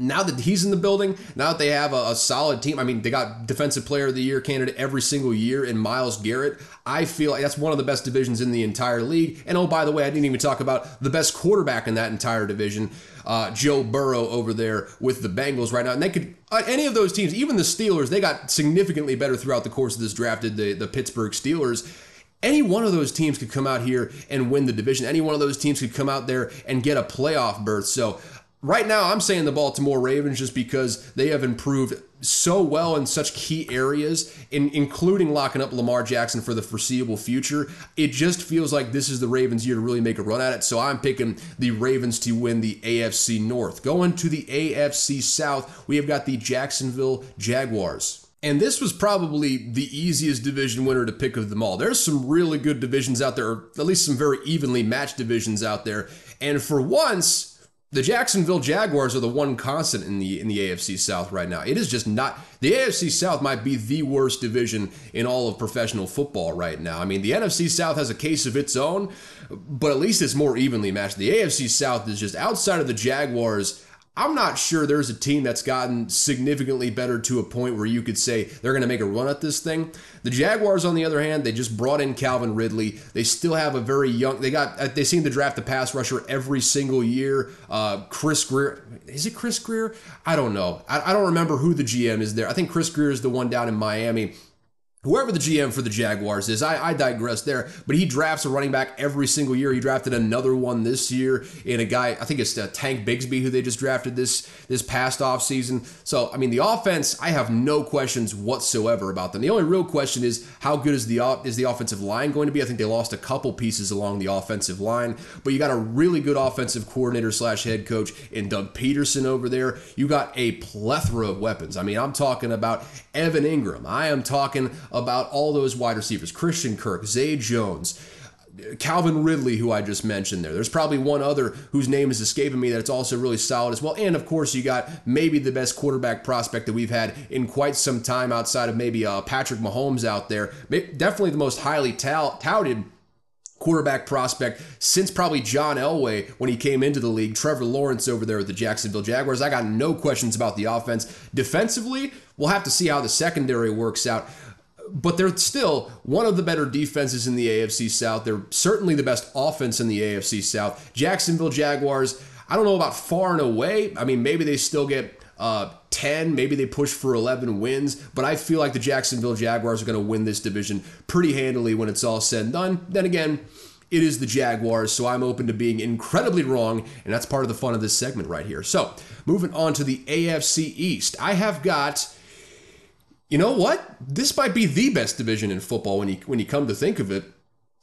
now that he's in the building, now that they have a, a, solid team, I mean, they got Defensive Player of the Year candidate every single year in Myles Garrett. I feel like that's one of the best divisions in the entire league. And oh, by the way, I didn't even talk about the best quarterback in that entire division, uh, Joe Burrow over there with the Bengals right now. And they could, uh, any of those teams, even the Steelers, they got significantly better throughout the course of this draft, did the, the Pittsburgh Steelers any one of those teams could come out here and win the division. Any one of those teams could come out there and get a playoff berth. So right now, I'm saying the Baltimore Ravens just because they have improved so well in such key areas, in, including locking up Lamar Jackson for the foreseeable future. It just feels like this is the Ravens' year to really make a run at it. So I'm picking the Ravens to win the AFC North. Going to the AFC South, we have got the Jacksonville Jaguars. And this was probably the easiest division winner to pick of them all. There's some really good divisions out there, or at least some very evenly matched divisions out there. And for once, the Jacksonville Jaguars are the one constant in the in the AFC South right now. It is just not the AFC South might be the worst division in all of professional football right now. I mean, the NFC South has a case of its own, but at least it's more evenly matched. The AFC South is just outside of the Jaguars. I'm not sure there's a team that's gotten significantly better to a point where you could say they're going to make a run at this thing. The Jaguars, on the other hand, they just brought in Calvin Ridley. They still have a very young. They got. Uh, they seem to draft a pass rusher every single year. Uh, Chris Grier is it Chris Grier? I don't know. I, I don't remember who the GM is there. I think Chris Grier is the one down in Miami whoever the GM for the Jaguars is, I, I, digress there, but he drafts a running back every single year. He drafted another one this year in a guy, I think it's uh, Tank Bigsby, who they just drafted this this past offseason. So, I mean, the offense, I have no questions whatsoever about them. The only real question is how good is the is the offensive line going to be? I think they lost a couple pieces along the offensive line, but you got a really good offensive coordinator slash head coach in Doug Pederson over there. You got a plethora of weapons. I mean, I'm talking about Evan Engram. I am talking about all those wide receivers Christian Kirk, Zay Jones. Calvin Ridley, who I just mentioned there. There's probably one other whose name is escaping me that's also really solid as well. And of course, you got maybe the best quarterback prospect that we've had in quite some time outside of maybe uh, Patrick Mahomes out there. Definitely the most highly touted quarterback prospect since probably John Elway when he came into the league. Trevor Lawrence over there with the Jacksonville Jaguars. I got no questions about the offense. Defensively, we'll have to see how the secondary works out but they're still one of the better defenses in the AFC South. They're certainly the best offense in the AFC South. Jacksonville Jaguars, I don't know about far and away. I mean, maybe they still get uh, 10, maybe they push for 11 wins, but I feel like the Jacksonville Jaguars are going to win this division pretty handily when it's all said and done. Then again, it is the Jaguars, so I'm open to being incredibly wrong, and that's part of the fun of this segment right here. So, moving on to the AFC East, I have got you know what? This might be the best division in football when you when you come to think of it.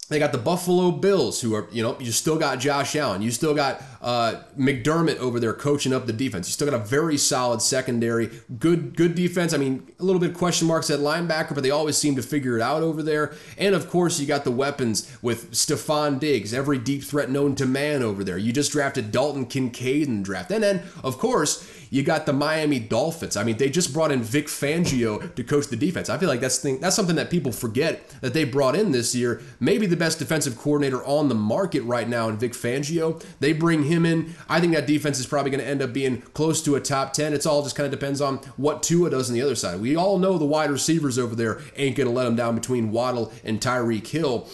They got the Buffalo Bills, who are, you know, you still got Josh Allen. You still got uh, McDermott over there coaching up the defense. You still got a very solid secondary, good good defense. I mean, a little bit question marks at linebacker, but they always seem to figure it out over there. And of course, you got the weapons with Stefon Diggs, every deep threat known to man over there. You just drafted Dalton Kincaid in the draft. And then, of course, you got the Miami Dolphins. I mean, they just brought in Vic Fangio to coach the defense. I feel like that's thing, that's something that people forget that they brought in this year. Maybe the best defensive coordinator on the market right now in Vic Fangio. They bring him in. I think that defense is probably going to end up being close to a top 10. It's all just kind of depends on what Tua does on the other side. We all know the wide receivers over there ain't going to let them down between Waddle and Tyreek Hill.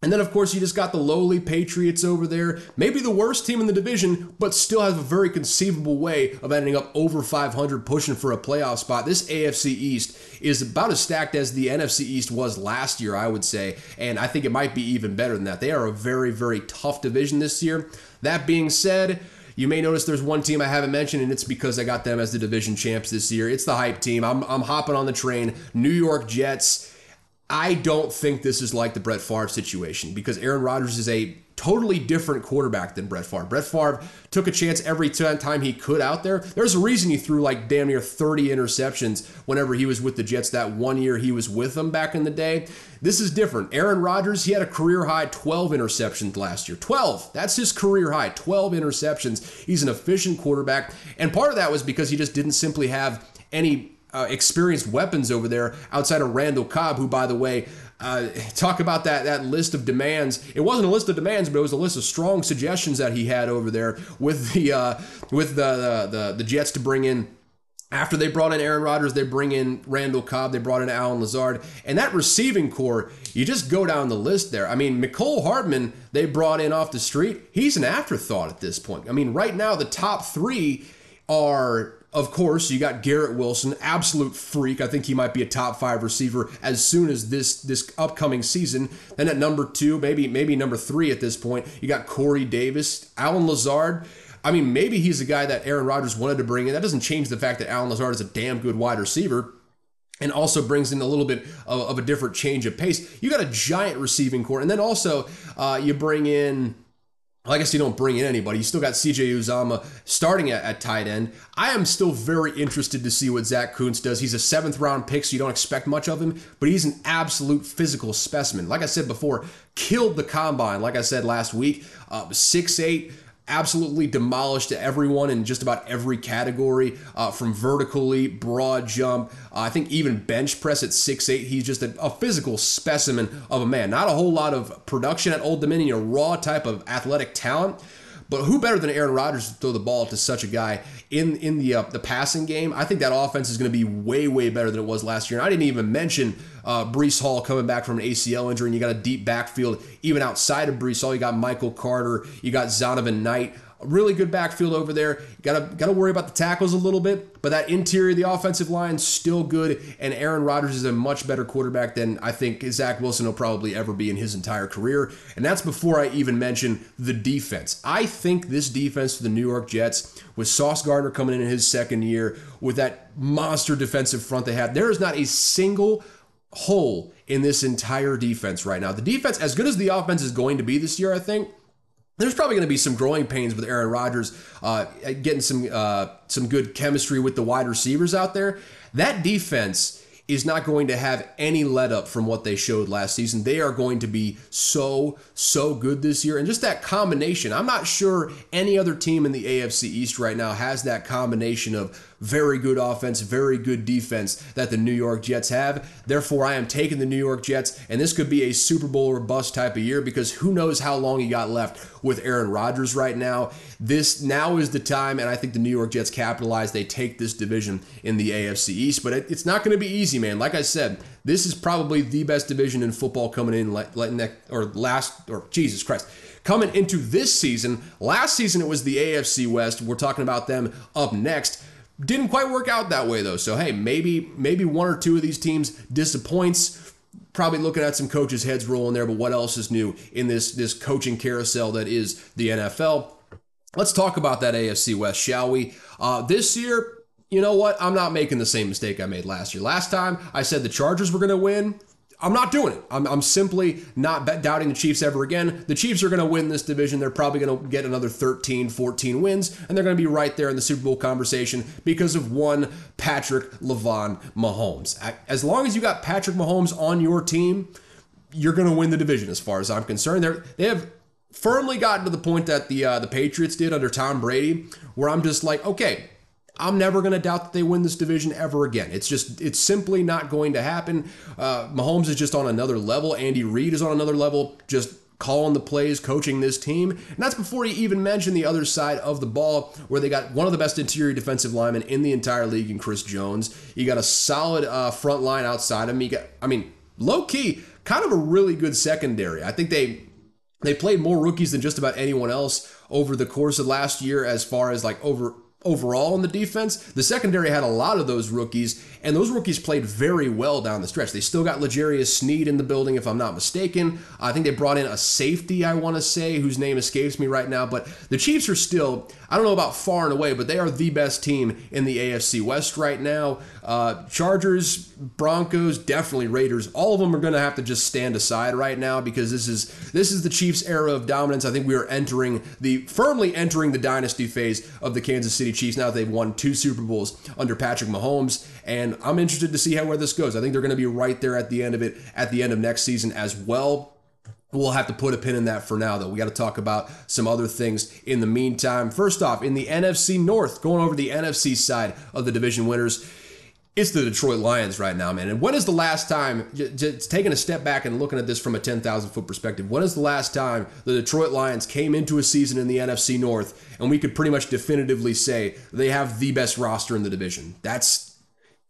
And then, of course, you just got the lowly Patriots over there. Maybe the worst team in the division, but still has a very conceivable way of ending up over 500, pushing for a playoff spot. This AFC East is about as stacked as the NFC East was last year, I would say. And I think it might be even better than that. They are a very, very tough division this year. That being said, you may notice there's one team I haven't mentioned, and it's because I got them as the division champs this year. It's the hype team. I'm, I'm hopping on the train. New York Jets. I don't think this is like the Brett Favre situation because Aaron Rodgers is a totally different quarterback than Brett Favre. Brett Favre took a chance every time he could out there. There's a reason he threw like damn near 30 interceptions whenever he was with the Jets that one year he was with them back in the day. This is different. Aaron Rodgers, he had a career high 12 interceptions last year. 12. That's his career high. 12 interceptions. He's an efficient quarterback. And part of that was because he just didn't simply have any uh, experienced weapons over there outside of Randall Cobb, who, by the way, uh, talk about that that list of demands. It wasn't a list of demands, but it was a list of strong suggestions that he had over there with the uh, with the, the the Jets to bring in. After they brought in Aaron Rodgers, they bring in Randall Cobb, they brought in Allen Lazard, and that receiving core. You just go down the list there. I mean, Mecole Hardman, they brought in off the street. He's an afterthought at this point. I mean, right now the top three are Of course, you got Garrett Wilson, absolute freak. I think he might be a top five receiver as soon as this this upcoming season. Then at number two, maybe maybe number three at this point, you got Corey Davis, Allen Lazard. I mean, maybe he's a guy that Aaron Rodgers wanted to bring in. That doesn't change the fact that Allen Lazard is a damn good wide receiver and also brings in a little bit of, of, a different change of pace. You got a giant receiving core, and then also uh, you bring in. I guess you don't bring in anybody. You still got CJ Uzomah starting at, at, tight end. I am still very interested to see what Zach Kuntz does. He's a seventh round pick, so you don't expect much of him, but he's an absolute physical specimen. Like I said before, killed the combine, like I said last week. Uh, 6'8, absolutely demolished to everyone in just about every category uh, from vertically, broad jump. Uh, I think even bench press at 6'8, he's just a, a, physical specimen of a man. Not a whole lot of production at Old Dominion, a raw type of athletic talent. But who better than Aaron Rodgers to throw the ball to such a guy in in the uh, the passing game? I think that offense is going to be way way better than it was last year. And I didn't even mention uh, Breece Hall coming back from an ACL injury, and you got a deep backfield even outside of Breece Hall. You got Michael Carter, you got Zonovan Knight. A really good backfield over there. Gotta gotta worry about the tackles a little bit, but that interior the offensive line still good. And Aaron Rodgers is a much better quarterback than I think Zach Wilson will probably ever be in his entire career. And that's before I even mention the defense. I think this defense for the New York Jets, with Sauce Gardner coming in in his second year, with that monster defensive front they have, there is not a single hole in this entire defense right now. The defense, as good as the offense is going to be this year, I think there's probably going to be some growing pains with Aaron Rodgers uh, getting some uh, some good chemistry with the wide receivers out there. That defense is not going to have any let up from what they showed last season. They are going to be so, so good this year. And just that combination, I'm not sure any other team in the AFC East right now has that combination of very good offense, very good defense that the New York Jets have. Therefore, I am taking the New York Jets, and this could be a Super Bowl or bust type of year because who knows how long he got left with Aaron Rodgers right now. This now is the time, and I think the New York Jets capitalize. They take this division in the AFC East, but it, it's not going to be easy, man. Like I said, this is probably the best division in football coming in, or last, or Jesus Christ coming into this season. Last season, it was the AFC West. We're talking about them up next. Didn't quite work out that way though. So hey, maybe maybe one or two of these teams disappoints. Probably looking at some coaches' heads rolling there, but what else is new in this this coaching carousel that is the NFL? Let's talk about that AFC West, shall we? Uh, this year, you know what? I'm not making the same mistake I made last year. Last time I said the Chargers were going to win. I'm not doing it. I'm, I'm simply not doubting the Chiefs ever again. The Chiefs are going to win this division. They're probably going to get another 13, 14 wins, and they're going to be right there in the Super Bowl conversation because of one Patrick LaVon Mahomes. As long as you got Patrick Mahomes on your team, you're going to win the division as far as I'm concerned. They're, they have firmly gotten to the point that the uh, the Patriots did under Tom Brady, where I'm just like, okay, I'm never going to doubt that they win this division ever again. It's just, it's simply not going to happen. Uh, Mahomes is just on another level. Andy Reid is on another level, just calling the plays, coaching this team. And that's before you even mention the other side of the ball, where they got one of the best interior defensive linemen in the entire league in Chris Jones. You got a solid uh, front line outside of him. You got, I mean, low key, kind of a really good secondary. I think they they played more rookies than just about anyone else over the course of last year as far as like over overall in the defense. The secondary had a lot of those rookies, and those rookies played very well down the stretch. They still got L'Jarius Sneed in the building, if I'm not mistaken. I think they brought in a safety, I want to say, whose name escapes me right now. But the Chiefs are still, I don't know about far and away, but they are the best team in the AFC West right now. Uh, Chargers, Broncos, definitely Raiders. All of them are going to have to just stand aside right now because this is this is the Chiefs' era of dominance. I think we are entering the firmly entering the dynasty phase of the Kansas City Chiefs now that they've won two Super Bowls under Patrick Mahomes. And I'm interested to see how where this goes. I think they're going to be right there at the end of it at the end of next season as well. We'll have to put a pin in that for now, though. We got to talk about some other things in the meantime. First off, in the NFC North, going over the NFC side of the division winners, it's the Detroit Lions right now, man. And when is the last time, just taking a step back and looking at this from a 10,000 foot perspective, when is the last time the Detroit Lions came into a season in the NFC North and we could pretty much definitively say they have the best roster in the division? That's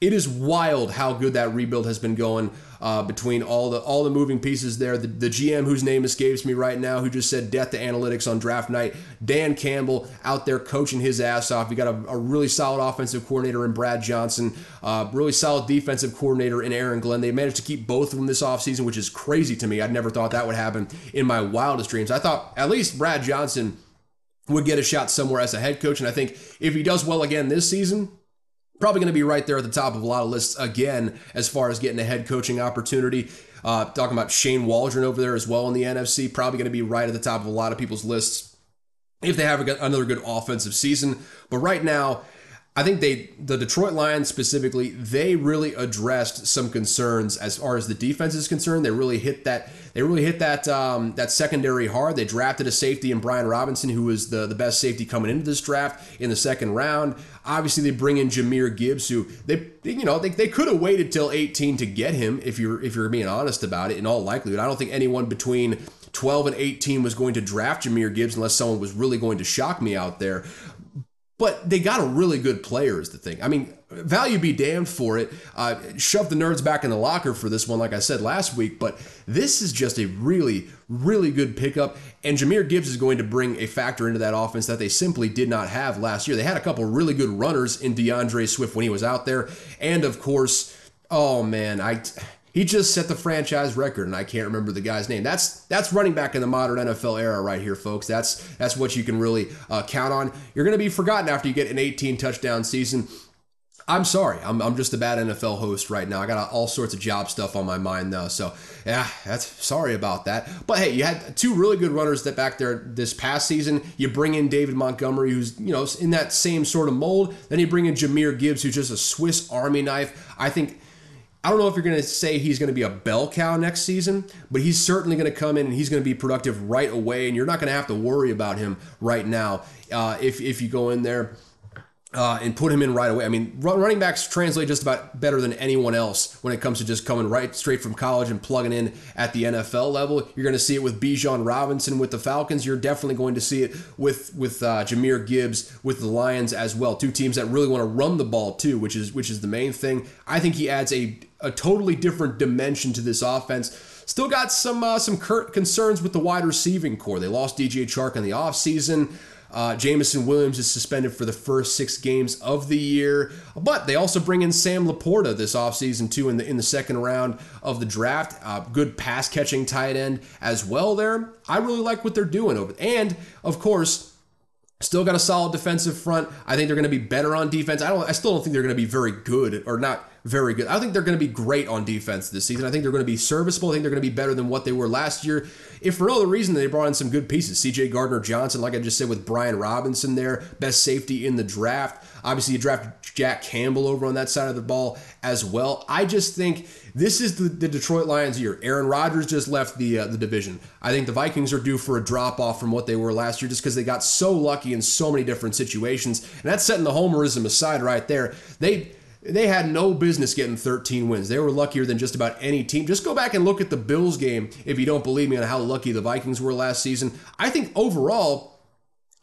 it is wild how good that rebuild has been going uh, between all the all the moving pieces there. The, the GM whose name escapes me right now, who just said death to analytics on draft night, Dan Campbell out there coaching his ass off. You got a, a really solid offensive coordinator in Brad Johnson, uh, really solid defensive coordinator in Aaron Glenn. They managed to keep both of them this offseason, which is crazy to me. I'd never thought that would happen in my wildest dreams. I thought at least Brad Johnson would get a shot somewhere as a head coach, and I think if he does well again this season, probably going to be right there at the top of a lot of lists again as far as getting a head coaching opportunity. Uh, talking about Shane Waldron over there as well in the NFC, probably going to be right at the top of a lot of people's lists if they have another good offensive season. But right now, I think they, the Detroit Lions specifically, they really addressed some concerns as far as the defense is concerned. They really hit that. They really hit that um, that secondary hard. They drafted a safety in Brian Robinson, who was the the best safety coming into this draft in the second round. Obviously, they bring in Jahmyr Gibbs, who they you know they, they could have waited till 18 to get him if you're if you're being honest about it. In all likelihood, I don't think anyone between 12 and 18 was going to draft Jahmyr Gibbs unless someone was really going to shock me out there. But they got a really good player, is the thing. I mean, value be damned for it. Uh, shove the nerds back in the locker for this one, like I said last week. But this is just a really, really good pickup. And Jahmyr Gibbs is going to bring a factor into that offense that they simply did not have last year. They had a couple really good runners in D'Andre Swift when he was out there. And of course, oh man, I he just set the franchise record, and I can't remember the guy's name. That's that's running back in the modern NFL era right here, folks. That's that's what you can really uh, count on. You're going to be forgotten after you get an 18 touchdown season. I'm sorry. I'm, I'm just a bad NFL host right now. I got all sorts of job stuff on my mind though. So, yeah, that's sorry about that. But hey, you had two really good runners that back there this past season. You bring in David Montgomery, who's, you know, in that same sort of mold. Then you bring in Jahmyr Gibbs, who's just a Swiss Army knife. I think I don't know if you're going to say he's going to be a bell cow next season, but he's certainly going to come in and he's going to be productive right away, and you're not going to have to worry about him right now uh, if if you go in there. Uh, and put him in right away. I mean, running backs translate just about better than anyone else when it comes to just coming right straight from college and plugging in at the NFL level. You're going to see it with Bijan Robinson with the Falcons. You're definitely going to see it with with uh, Jahmyr Gibbs with the Lions as well. Two teams that really want to run the ball too, which is which is the main thing. I think he adds a a totally different dimension to this offense. Still got some uh, some concerns with the wide receiving core. They lost DJ Chark in the offseason. Uh, Jameson Williams is suspended for the first six games of the year, but they also bring in Sam LaPorta this offseason too in the in the second round of the draft. Uh, good pass catching tight end as well. There, I really like what they're doing over, and of course Still got a solid defensive front. I think they're going to be better on defense. I don't. I still don't think they're going to be very good or not very good. I think they're going to be great on defense this season. I think they're going to be serviceable. I think they're going to be better than what they were last year. If for no other reason, they brought in some good pieces. C.J. Gardner Johnson, like I just said, with Brian Robinson there, best safety in the draft. Obviously, you draft Jack Campbell over on that side of the ball as well. I just think this is the, the Detroit Lions year. Aaron Rodgers just left the uh, the division. I think the Vikings are due for a drop off from what they were last year, just because they got so lucky in so many different situations. And that's setting the homerism aside right there. They they had no business getting 13 wins. They were luckier than just about any team. Just go back and look at the Bills game if you don't believe me on how lucky the Vikings were last season. I think overall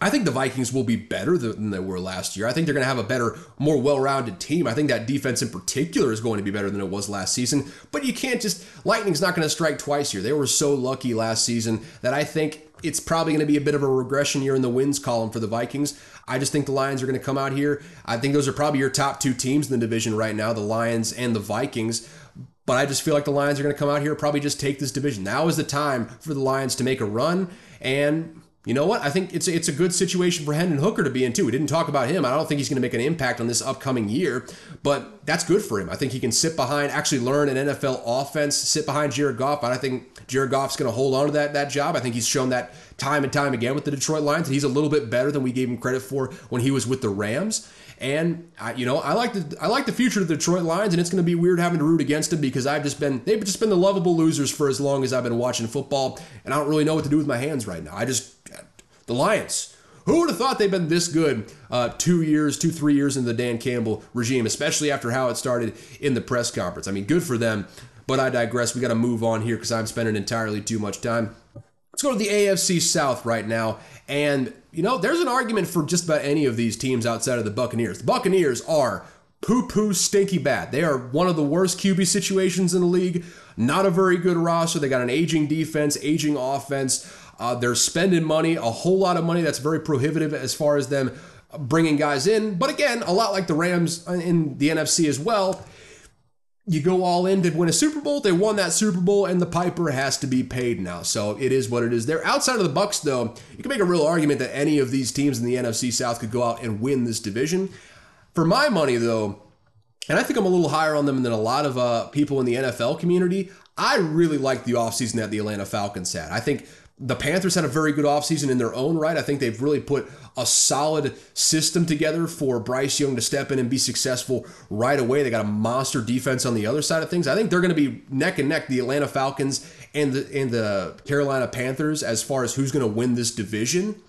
I think the Vikings will be better than they were last year. I think they're going to have a better, more well rounded team. I think that defense in particular is going to be better than it was last season. But you can't just, Lightning's not going to strike twice here. They were so lucky last season that I think it's probably going to be a bit of a regression year in the wins column for the Vikings. I just think the Lions are going to come out here. I think those are probably your top two teams in the division right now, the Lions and the Vikings. But I just feel like the Lions are going to come out here, probably just take this division. Now is the time for the Lions to make a run. And you know what? I think it's it's a good situation for Hendon Hooker to be in too. We didn't talk about him. I don't think he's going to make an impact on this upcoming year, but that's good for him. I think he can sit behind, actually learn an NFL offense, sit behind Jared Goff. And I think Jared Goff's going to hold on to that that job. I think he's shown that time and time again with the Detroit Lions he's a little bit better than we gave him credit for when he was with the Rams. And I, you know, I like the I like the future of the Detroit Lions, and it's going to be weird having to root against them because I've just been they've just been the lovable losers for as long as I've been watching football, and I don't really know what to do with my hands right now. I just the Lions. Who would have thought they'd been this good uh, two years, two, three years into the Dan Campbell regime, especially after how it started in the press conference? I mean, good for them, but I digress. We got to move on here because I'm spending entirely too much time. Let's go to the AFC South right now. And, you know, there's an argument for just about any of these teams outside of the Buccaneers. The Buccaneers are poo poo stinky bad. They are one of the worst QB situations in the league. Not a very good roster. They got an aging defense, aging offense. Uh, they're spending money, a whole lot of money that's very prohibitive as far as them bringing guys in. But again, a lot like the Rams in the NFC as well. You go all in to win a Super Bowl. They won that Super Bowl, and the piper has to be paid now. So it is what it is. There, outside of the Bucks, though, you can make a real argument that any of these teams in the NFC South could go out and win this division. For my money, though, and I think I'm a little higher on them than a lot of uh, people in the NFL community. I really like the offseason that the Atlanta Falcons had. I think the Panthers had a very good offseason in their own right. I think they've really put a solid system together for Bryce Young to step in and be successful right away. They got a monster defense on the other side of things. I think they're going to be neck and neck, the Atlanta Falcons and the and the Carolina Panthers, as far as who's going to win this division.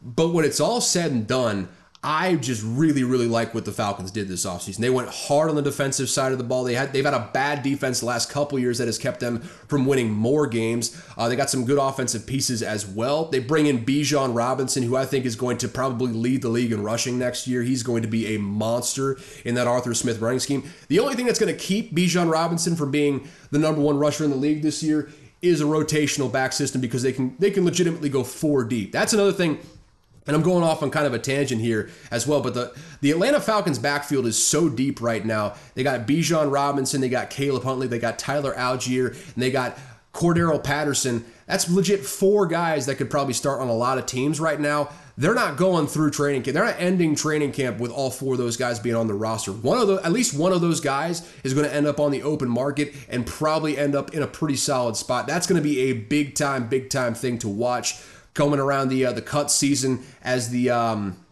But when it's all said and done, I just really, really like what the Falcons did this offseason. They went hard on the defensive side of the ball. They had they've had a bad defense the last couple years that has kept them from winning more games. Uh, they got some good offensive pieces as well. They bring in Bijan Robinson, who I think is going to probably lead the league in rushing next year. He's going to be a monster in that Arthur Smith running scheme. The only thing that's going to keep Bijan Robinson from being the number one rusher in the league this year is a rotational back system because they can they can legitimately go four deep. That's another thing and I'm going off on kind of a tangent here as well, but the, the Atlanta Falcons backfield is so deep right now. They got Bijan Robinson, they got Caleb Huntley, they got Tyler Allgeier, and they got Cordarrelle Patterson. That's legit four guys that could probably start on a lot of teams right now. They're not going through training camp. They're not ending training camp with all four of those guys being on the roster. One of those, at least one of those guys, is going to end up on the open market and probably end up in a pretty solid spot. That's going to be a big time, big time thing to watch coming around the uh, the cut season as the um,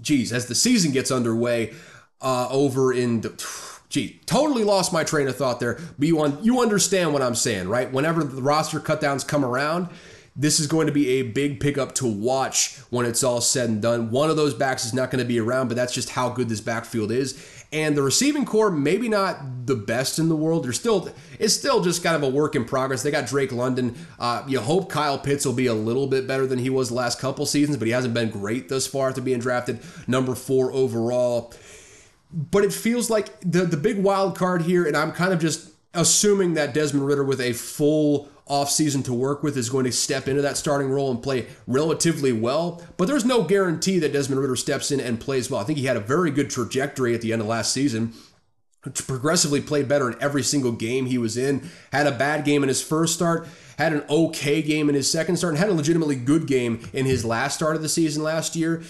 geez as the season gets underway uh, over in the, gee totally lost my train of thought there but you, un- you understand what i'm saying right whenever the roster cutdowns come around this is going to be a big pickup to watch when it's all said and done. One of those backs is not going to be around, but that's just how good this backfield is. And the receiving core, maybe not the best in the world. They're still, it's still just kind of a work in progress. They got Drake London. Uh, you hope Kyle Pitts will be a little bit better than he was the last couple seasons, but he hasn't been great thus far after being drafted number four overall. But it feels like the the big wild card here, and I'm kind of just assuming that Desmond Ridder with a full offseason to work with is going to step into that starting role and play relatively well. But there's no guarantee that Desmond Ridder steps in and plays well. I think he had a very good trajectory at the end of last season. Progressively played better in every single game he was in. Had a bad game in his first start, had an okay game in his second start, and had a legitimately good game in his last start of the season last year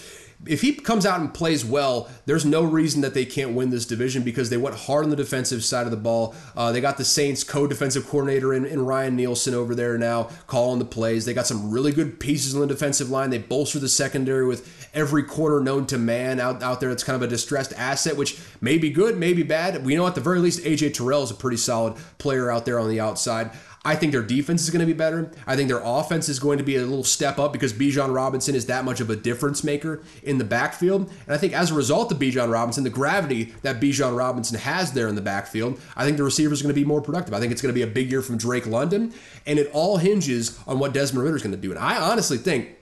if he comes out and plays well, there's no reason that they can't win this division because they went hard on the defensive side of the ball. Uh, they got the Saints co-defensive coordinator in, in, Ryan Nielsen over there now calling the plays. They got some really good pieces on the defensive line. They bolster the secondary with every corner known to man out, out there. It's kind of a distressed asset, which may be good, may be bad. We know at the very least AJ Terrell is a pretty solid player out there on the outside. I think their defense is going to be better. I think their offense is going to be a little step up because Bijan Robinson is that much of a difference maker in the backfield. And I think as a result of Bijan Robinson, the gravity that Bijan Robinson has there in the backfield, I think the receivers are going to be more productive. I think it's going to be a big year from Drake London. And it all hinges on what Desmond Ridder is going to do. And I honestly think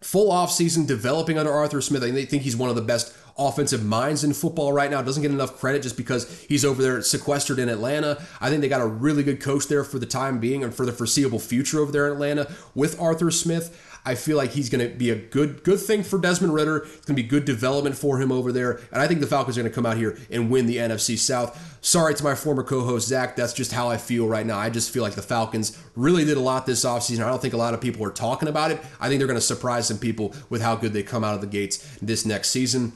full offseason developing under Arthur Smith, I think he's one of the best offensive minds in football right now. Doesn't get enough credit just because he's over there sequestered in Atlanta. I think they got a really good coach there for the time being and for the foreseeable future over there in Atlanta with Arthur Smith. I feel like he's going to be a good good thing for Desmond Ridder. It's going to be good development for him over there. And I think the Falcons are going to come out here and win the NFC South. Sorry to my former co-host Zach. That's just how I feel right now. I just feel like the Falcons really did a lot this offseason. I don't think a lot of people are talking about it. I think they're going to surprise some people with how good they come out of the gates this next season.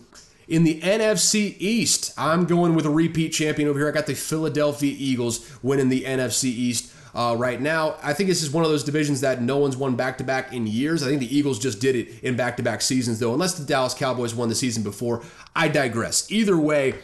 In the NFC East, I'm going with a repeat champion over here. I got the Philadelphia Eagles winning the NFC East. Uh, right now. I think this is one of those divisions that no one's won back to back in years. I think the Eagles just did it in back to back seasons, though, unless the Dallas Cowboys won the season before. I digress. Either way,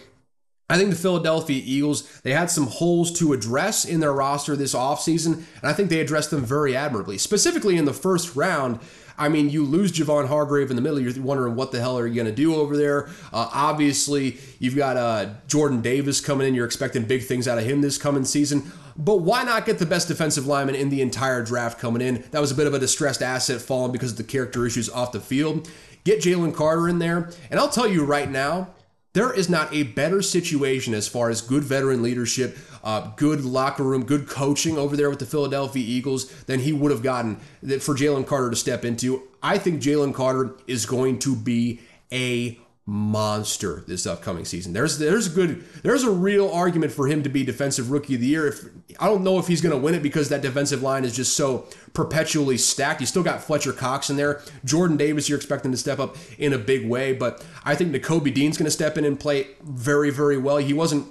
I think the Philadelphia Eagles, they had some holes to address in their roster this offseason, and I think they addressed them very admirably. Specifically in the first round, I mean, you lose Javon Hargrave in the middle. You're wondering what the hell are you going to do over there. Uh, obviously, you've got uh, Jordan Davis coming in. You're expecting big things out of him this coming season. But why not get the best defensive lineman in the entire draft coming in? That was a bit of a distressed asset falling because of the character issues off the field. Get Jalen Carter in there. And I'll tell you right now, there is not a better situation as far as good veteran leadership, uh, good locker room, good coaching over there with the Philadelphia Eagles than he would have gotten for Jalen Carter to step into. I think Jalen Carter is going to be a monster this upcoming season. There's there's a good there's a real argument for him to be defensive rookie of the year. If I don't know if he's going to win it because that defensive line is just so perpetually stacked. You still got Fletcher Cox in there. Jordan Davis you're expecting to step up in a big way, but I think Nakobe Dean's going to step in and play very very well. He wasn't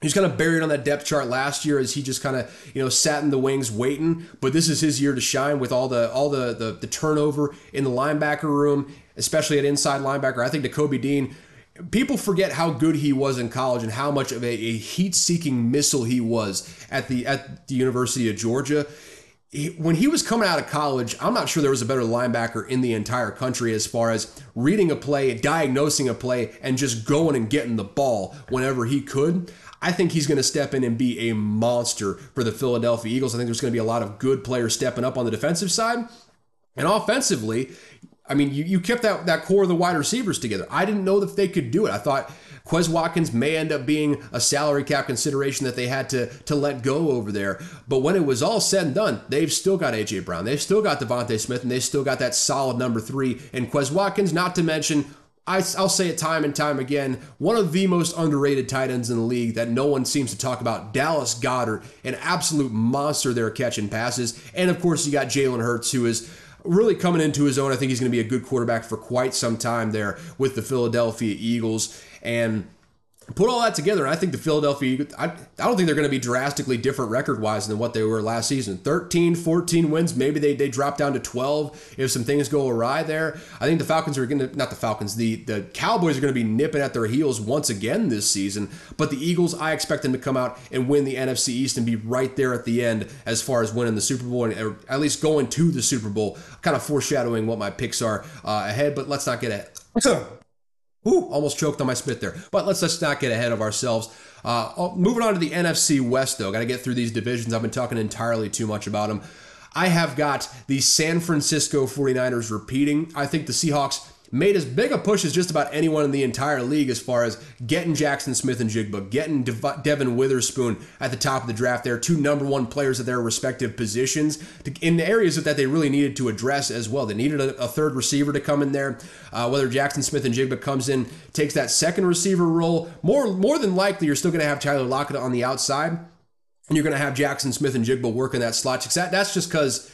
He's kind of buried on that depth chart last year as he just kind of you know sat in the wings waiting. But this is his year to shine with all the all the the, the turnover in the linebacker room, especially at inside linebacker. I think Nakobe Dean. People forget how good he was in college and how much of a, a heat-seeking missile he was at the at the University of Georgia. He, when he was coming out of college, I'm not sure there was a better linebacker in the entire country as far as reading a play, diagnosing a play, and just going and getting the ball whenever he could. I think he's going to step in and be a monster for the Philadelphia Eagles. I think there's going to be a lot of good players stepping up on the defensive side. And offensively, I mean, you, you kept that, that core of the wide receivers together. I didn't know that they could do it. I thought Quez Watkins may end up being a salary cap consideration that they had to, to let go over there. But when it was all said and done, they've still got A.J. Brown. They've still got DeVonta Smith, and they've still got that solid number three and Quez Watkins, not to mention I, will say it time and time again. One of the most underrated tight ends in the league that no one seems to talk about, Dallas Goedert, an absolute monster there catching passes. And of course, you got Jalen Hurts, who is really coming into his own. I think he's going to be a good quarterback for quite some time there with the Philadelphia Eagles. And Put all that together, I think the Philadelphia I, I don't think they're going to be drastically different record wise than what they were last season. 13, 14 wins. Maybe they, they drop down to 12 if some things go awry there. I think the Falcons are going to, not the Falcons, the, the Cowboys are going to be nipping at their heels once again this season. But the Eagles, I expect them to come out and win the NFC East and be right there at the end as far as winning the Super Bowl, and at least going to the Super Bowl, kind of foreshadowing what my picks are uh, ahead. But let's not get ahead. Ooh, almost choked on my spit there. But let's just not get ahead of ourselves. Uh, oh, moving on to the NFC West, though. Got to get through these divisions. I've been talking entirely too much about them. I have got the San Francisco 49ers repeating. I think the Seahawks made as big a push as just about anyone in the entire league as far as getting Jaxon Smith-Njigba, getting De- Devon Witherspoon at the top of the draft there, two number one players at their respective positions to, in areas that they really needed to address as well. They needed a, a third receiver to come in there. Uh, whether Jaxon Smith-Njigba comes in, takes that second receiver role, more, more than likely you're still going to have Tyler Lockett on the outside. And you're going to have Jaxon Smith-Njigba working that slot. That's just because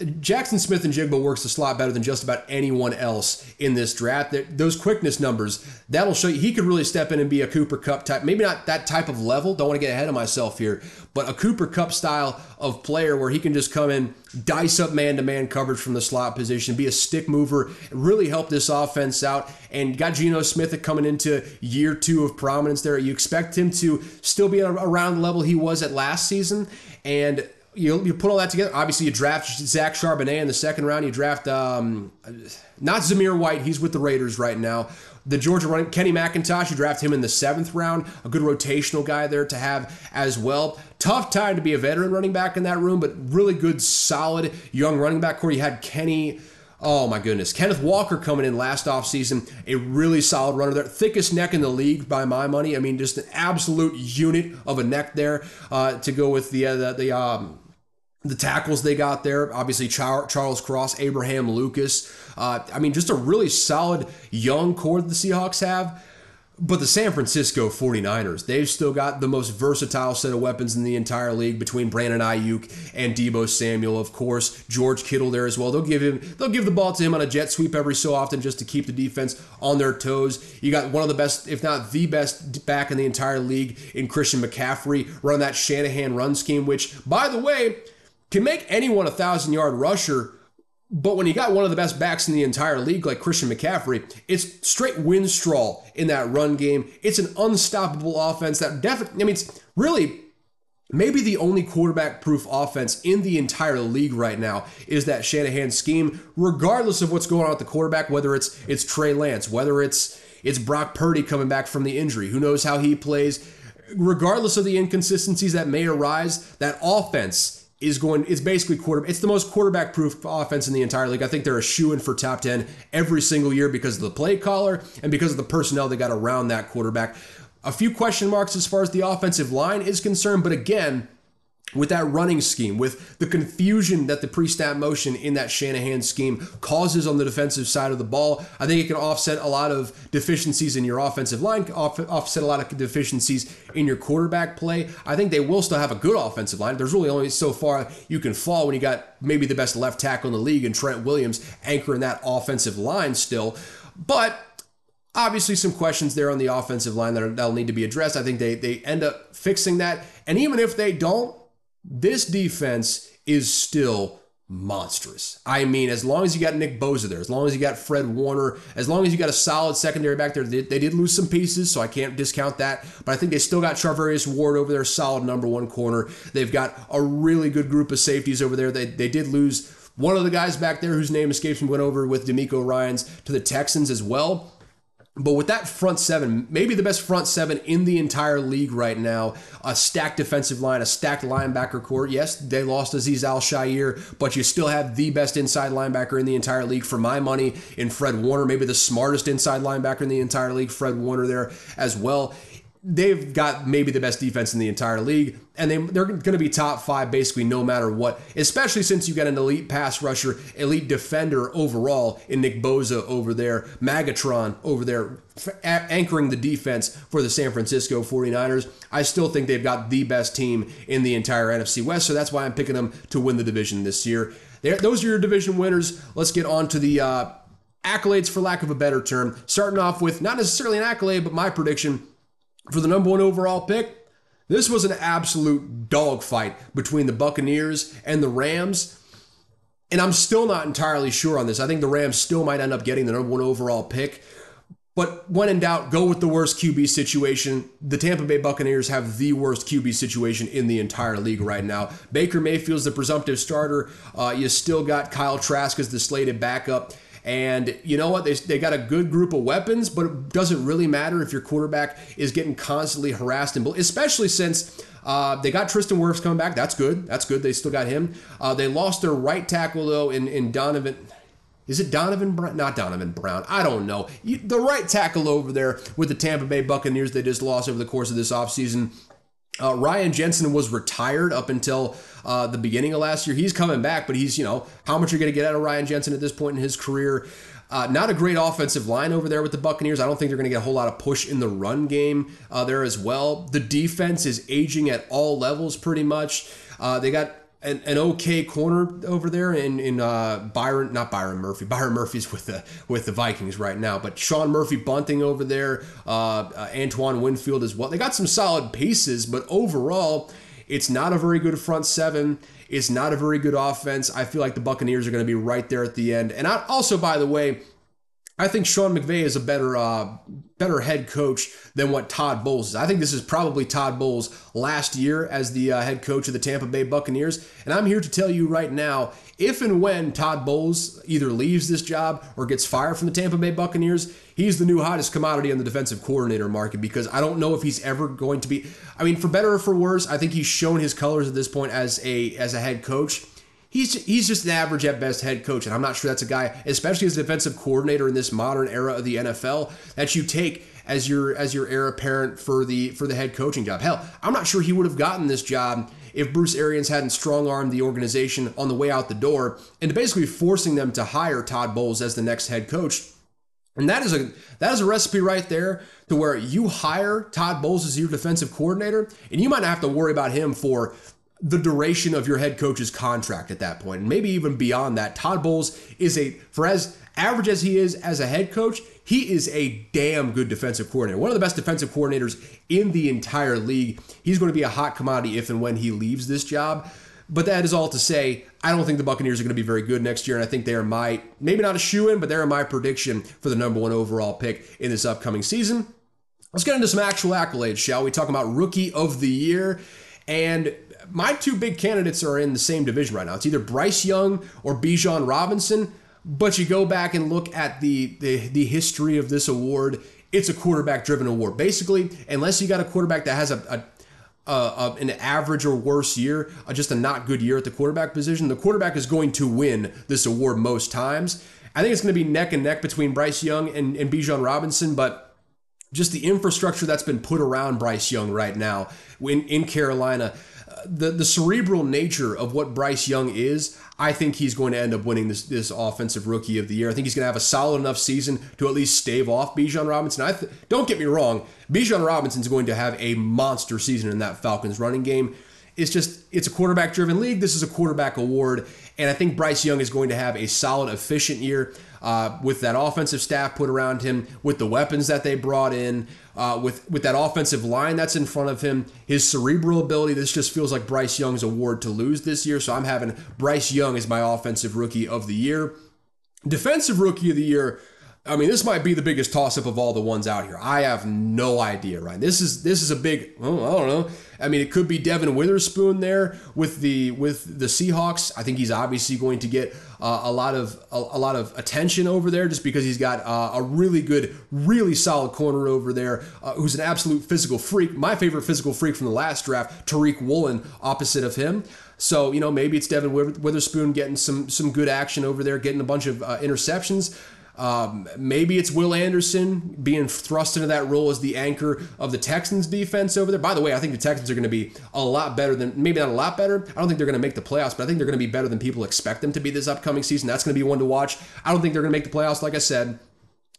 Jaxon Smith-Njigba works the slot better than just about anyone else in this draft. Those quickness numbers, that'll show you he could really step in and be a Cooper Kupp type. Maybe not that type of level, don't want to get ahead of myself here, but a Cooper Kupp style of player where he can just come in, dice up man to man coverage from the slot position, be a stick mover, really help this offense out. And got Geno Smith coming into year two of prominence there. You expect him to still be around the level he was at last season. And you, you put all that together. Obviously, you draft Zach Charbonnet in the second round. You draft um, not Zamir White. He's with the Raiders right now. The Georgia running Kenny McIntosh. You draft him in the seventh round. A good rotational guy there to have as well. Tough time to be a veteran running back in that room, but really good, solid young running back core. You had Kenny. Oh my goodness. Kenneth Walker coming in last offseason, a really solid runner there. Thickest neck in the league by my money. I mean, just an absolute unit of a neck there uh, to go with the, uh, the, the um, the tackles they got there, obviously Charles Cross, Abraham Lucas. Uh, I mean, just a really solid young core that the Seahawks have. But the San Francisco 49ers, they've still got the most versatile set of weapons in the entire league between Brandon Aiyuk and Deebo Samuel, of course, George Kittle there as well. They'll give him they'll give the ball to him on a jet sweep every so often just to keep the defense on their toes. You got one of the best, if not the best back in the entire league in Christian McCaffrey, run that Shanahan run scheme, which by the way, can make anyone a thousand yard rusher. But when you got one of the best backs in the entire league, like Christian McCaffrey, it's straight windstraw in that run game. It's an unstoppable offense that definitely, I mean, it's really maybe the only quarterback proof offense in the entire league right now is that Shanahan scheme, regardless of what's going on with the quarterback, whether it's it's Trey Lance, whether it's it's Brock Purdy coming back from the injury. Who knows how he plays? Regardless of the inconsistencies that may arise, that offense is going it's basically quarter it's the most quarterback proof offense in the entire league. I think they're a shoe in for top 10 every single year because of the play caller and because of the personnel they got around that quarterback. A few question marks as far as the offensive line is concerned, but again, with that running scheme, with the confusion that the pre-snap motion in that Shanahan scheme causes on the defensive side of the ball, I think it can offset a lot of deficiencies in your offensive line, off, offset a lot of deficiencies in your quarterback play. I think they will still have a good offensive line. There's really only so far you can fall when you got maybe the best left tackle in the league and Trent Williams anchoring that offensive line still. But obviously some questions there on the offensive line that that'll need to be addressed. I think they they end up fixing that. And even if they don't, this defense is still monstrous. I mean, as long as you got Nick Bosa there, as long as you got Fred Warner, as long as you got a solid secondary back there, they, they did lose some pieces, so I can't discount that. But I think they still got Charvarius Ward over there, solid number one corner. They've got a really good group of safeties over there. They, they did lose one of the guys back there whose name escapes me went over with DeMeco Ryans to the Texans as well. But with that front seven, maybe the best front seven in the entire league right now, a stacked defensive line, a stacked linebacker core. Yes, they lost Azeez Al-Shaair, but you still have the best inside linebacker in the entire league for my money in Fred Warner, maybe the smartest inside linebacker in the entire league, Fred Warner there as well they've got maybe the best defense in the entire league, and they, they're going to be top five basically no matter what, especially since you got an elite pass rusher, elite defender overall in Nick Bosa over there, Magatron over there, anchoring the defense for the San Francisco 49ers. I still think they've got the best team in the entire NFC West, so that's why I'm picking them to win the division this year. There, those are your division winners. Let's get on to the uh, accolades, for lack of a better term. Starting off with not necessarily an accolade, but my prediction for the number one overall pick. This was an absolute dogfight between the Buccaneers and the Rams. And I'm still not entirely sure on this. I think the Rams still might end up getting the number one overall pick. But when in doubt, go with the worst QB situation. The Tampa Bay Buccaneers have the worst QB situation in the entire league right now. Baker Mayfield's the presumptive starter. Uh, you still got Kyle Trask as the slated backup. And you know what? They, they got a good group of weapons, but it doesn't really matter if your quarterback is getting constantly harassed, and especially since uh, they got Tristan Wirfs coming back. That's good. That's good. They still got him. Uh, they lost their right tackle, though, in, in Donovan. Is it Donovan Brown? Not Donovan Brown. I don't know. You, the right tackle over there with the Tampa Bay Buccaneers, they just lost over the course of this offseason. Uh, Ryan Jensen was retired up until uh, the beginning of last year. He's coming back, but he's, you know, how much are you going to get out of Ryan Jensen at this point in his career? Uh, not a great offensive line over there with the Buccaneers. I don't think they're going to get a whole lot of push in the run game uh, there as well. The defense is aging at all levels pretty much. Uh, they got an, an okay corner over there in in uh, Byron, not Byron Murphy. Byron Murphy's with the with the Vikings right now, but Sean Murphy Bunting over there, uh, uh, Antoine Winfield as well. They got some solid pieces, but overall, it's not a very good front seven. It's not a very good offense. I feel like the Buccaneers are going to be right there at the end. And I, also, by the way, I think Sean McVay is a better uh, better head coach than what Todd Bowles is. I think this is probably Todd Bowles' last year as the uh, head coach of the Tampa Bay Buccaneers. And I'm here to tell you right now, if and when Todd Bowles either leaves this job or gets fired from the Tampa Bay Buccaneers, he's the new hottest commodity on the defensive coordinator market because I don't know if he's ever going to be. I mean, for better or for worse, I think he's shown his colors at this point as a as a head coach he's he's just an average at best head coach, and I'm not sure that's a guy, especially as a defensive coordinator in this modern era of the NFL, that you take as your as your heir apparent for the for the head coaching job. Hell, I'm not sure he would have gotten this job if Bruce Arians hadn't strong armed the organization on the way out the door and basically forcing them to hire Todd Bowles as the next head coach. And that is a that is a recipe right there to where you hire Todd Bowles as your defensive coordinator, and you might not have to worry about him for the duration of your head coach's contract at that point, and maybe even beyond that. Todd Bowles is a, for as average as he is as a head coach, he is a damn good defensive coordinator. One of the best defensive coordinators in the entire league. He's going to be a hot commodity if and when he leaves this job. But that is all to say, I don't think the Buccaneers are going to be very good next year, and I think they are my maybe not a shoe in, but they're my prediction for the number one overall pick in this upcoming season. Let's get into some actual accolades, shall we? Talk about rookie of the year. And my two big candidates are in the same division right now. It's either Bryce Young or Bijan Robinson. But you go back and look at the, the, the history of this award, it's a quarterback driven award. Basically, unless you got a quarterback that has a, a uh, an average or worse year, uh, just a not good year at the quarterback position, the quarterback is going to win this award most times. I think it's going to be neck and neck between Bryce Young and, and Bijan Robinson, but just the infrastructure that's been put around Bryce Young right now in, in Carolina, the, the cerebral nature of what Bryce Young is, I think he's going to end up winning this, this offensive rookie of the year. I think he's going to have a solid enough season to at least stave off Bijan Robinson. I th- don't get me wrong, Bijan Robinson's going to have a monster season in that Falcons running game. It's just it's a quarterback driven league. This is a quarterback award, and I think Bryce Young is going to have a solid, efficient year uh, with that offensive staff put around him, with the weapons that they brought in, uh, with with that offensive line that's in front of him, his cerebral ability. This just feels like Bryce Young's award to lose this year. So I'm having Bryce Young as my offensive rookie of the year. Defensive rookie of the year. I mean, this might be the biggest toss up of all the ones out here. I have no idea, right? This is this is a big. Oh, I don't know. I mean, it could be Devon Witherspoon there with the with the Seahawks. I think he's obviously going to get uh, a lot of a, a, lot of attention over there just because he's got uh, a really good, really solid corner over there uh, who's an absolute physical freak. My favorite physical freak from the last draft, Tariq Woolen, opposite of him. So you know maybe it's Devon Witherspoon getting some some good action over there, getting a bunch of uh, interceptions. Um, maybe it's Will Anderson being thrust into that role as the anchor of the Texans defense over there. By the way, I think the Texans are going to be a lot better than, maybe not a lot better. I don't think they're going to make the playoffs, but I think they're going to be better than people expect them to be this upcoming season. That's going to be one to watch. I don't think they're going to make the playoffs, like I said.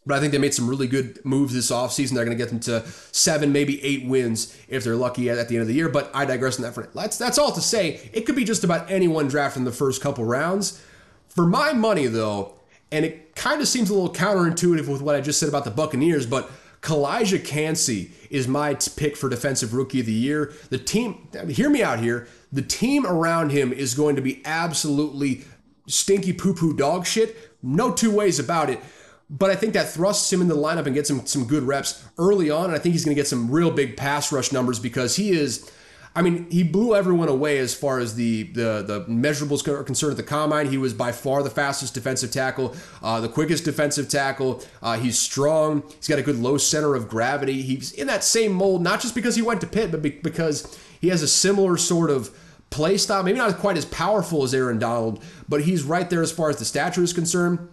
But I think they made some really good moves this offseason. They're going to get them to seven, maybe eight wins if they're lucky at, the end of the year. But I digress on that for that's that's all to say. It could be just about anyone drafted in the first couple rounds. For my money, though, and it kind of seems a little counterintuitive with what I just said about the Buccaneers, but Calijah Kancey is my pick for defensive rookie of the year. The team, hear me out here. The team around him is going to be absolutely stinky poo poo dog shit. No two ways about it. But I think that thrusts him into the lineup and gets him some good reps early on. And I think he's going to get some real big pass rush numbers because he is I mean, he blew everyone away as far as the the the measurables are concerned at the combine. He was by far the fastest defensive tackle, uh, the quickest defensive tackle. Uh, he's strong. He's got a good low center of gravity. He's in that same mold, not just because he went to Pitt, but be- because he has a similar sort of play style. Maybe not quite as powerful as Aaron Donald, but he's right there as far as the stature is concerned.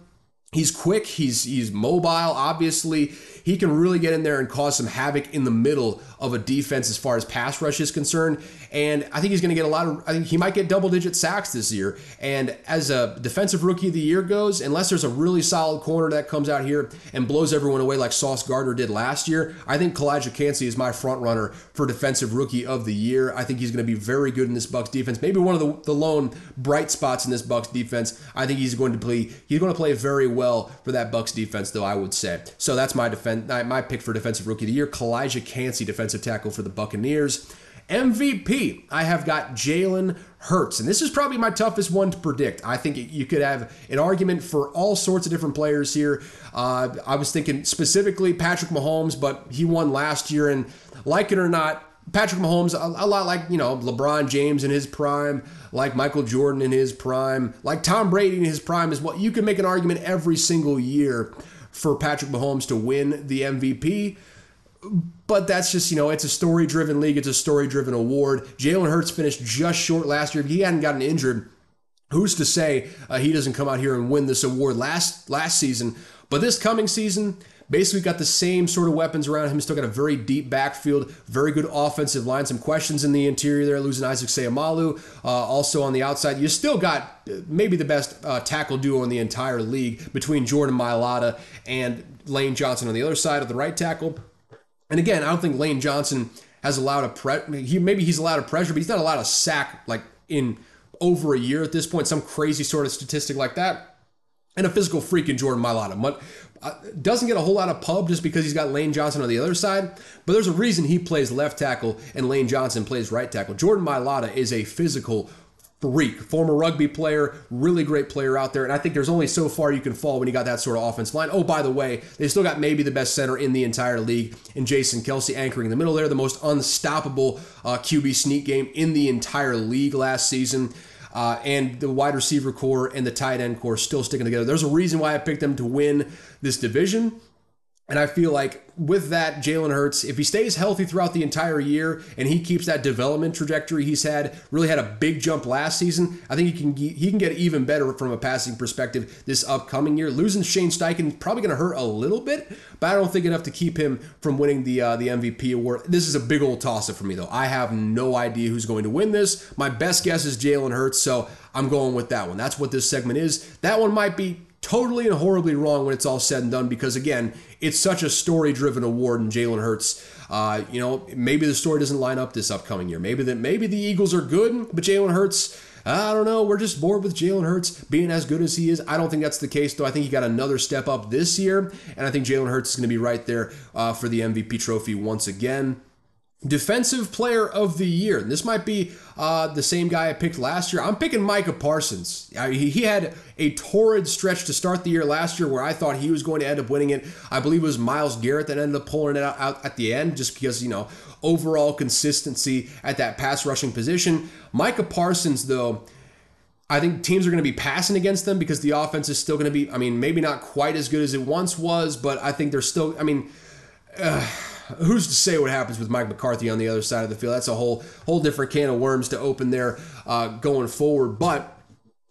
He's quick. He's he's mobile. Obviously, he can really get in there and cause some havoc in the middle of a defense as far as pass rush is concerned. And I think he's going to get a lot of, I think he might get double digit sacks this year. And as a defensive rookie of the year goes, unless there's a really solid corner that comes out here and blows everyone away like Sauce Gardner did last year, I think Calijah Kancey is my front runner for defensive rookie of the year. I think he's going to be very good in this Bucks defense. Maybe one of the, the lone bright spots in this Bucks defense. I think he's going to play, he's going to play very well for that Bucks defense, though, I would say. So that's my defense, my pick for defensive rookie of the year, Calijah Kancey, defensive tackle for the Buccaneers. MVP, I have got Jalen Hurts. And this is probably my toughest one to predict. I think you could have an argument for all sorts of different players here. Uh, I was thinking specifically Patrick Mahomes, but he won last year. And like it or not, Patrick Mahomes, a, lot like, you know, LeBron James in his prime, like Michael Jordan in his prime, like Tom Brady in his prime is what you can make an argument every single year for Patrick Mahomes to win the MVP but that's just, you know, it's a story driven league. It's a story driven award. Jalen Hurts finished just short last year. If he hadn't gotten injured, who's to say uh, he doesn't come out here and win this award last last season? But this coming season, basically got the same sort of weapons around him. Still got a very deep backfield, very good offensive line. Some questions in the interior there, losing Isaac Seumalo. Uh, also on the outside, you still got uh, maybe the best uh, tackle duo in the entire league between Jordan Mailata and Lane Johnson on the other side of the right tackle. And again, I don't think Lane Johnson has allowed a pre. He maybe he's allowed a pressure, but he's not allowed a sack like in over a year at this point. Some crazy sort of statistic like that. And a physical freak in Jordan Mailata. Uh, doesn't get a whole lot of pub just because he's got Lane Johnson on the other side. But there's a reason he plays left tackle and Lane Johnson plays right tackle. Jordan Mailata is a physical freak, former rugby player, really great player out there. And I think there's only so far you can fall when you got that sort of offense line. Oh, by the way, they still got maybe the best center in the entire league in Jason Kelce anchoring the middle there, the most unstoppable uh, QB sneak game in the entire league last season. Uh, and the wide receiver core and the tight end core still sticking together. There's a reason why I picked them to win this division. And I feel like with that, Jalen Hurts, if he stays healthy throughout the entire year and he keeps that development trajectory he's had, really had a big jump last season, I think he can he can get even better from a passing perspective this upcoming year. Losing Shane Steichen probably going to hurt a little bit, but I don't think enough to keep him from winning the uh, the MVP award. This is a big old toss up for me though. I have no idea who's going to win this. My best guess is Jalen Hurts, so I'm going with that one. That's what this segment is. That one might be totally and horribly wrong when it's all said and done because again it's such a story driven award and jalen hurts uh, you know maybe the story doesn't line up this upcoming year maybe that maybe the eagles are good but jalen hurts I don't know. We're just bored with Jalen Hurts being as good as he is. I don't think that's the case, though. I think he got another step up this year, and I think Jalen Hurts is going to be right there uh, for the MVP trophy once again. Defensive Player of the Year. And this might be uh, the same guy I picked last year. I'm picking Micah Parsons. I, he, had a torrid stretch to start the year last year where I thought he was going to end up winning it. I believe it was Myles Garrett that ended up pulling it out, out at the end just because, you know, overall consistency at that pass rushing position. Micah Parsons, though, I think teams are going to be passing against them because the offense is still going to be, I mean, maybe not quite as good as it once was, but I think they're still, I mean, uh, who's to say what happens with Mike McCarthy on the other side of the field? That's a whole whole different can of worms to open there uh, going forward. But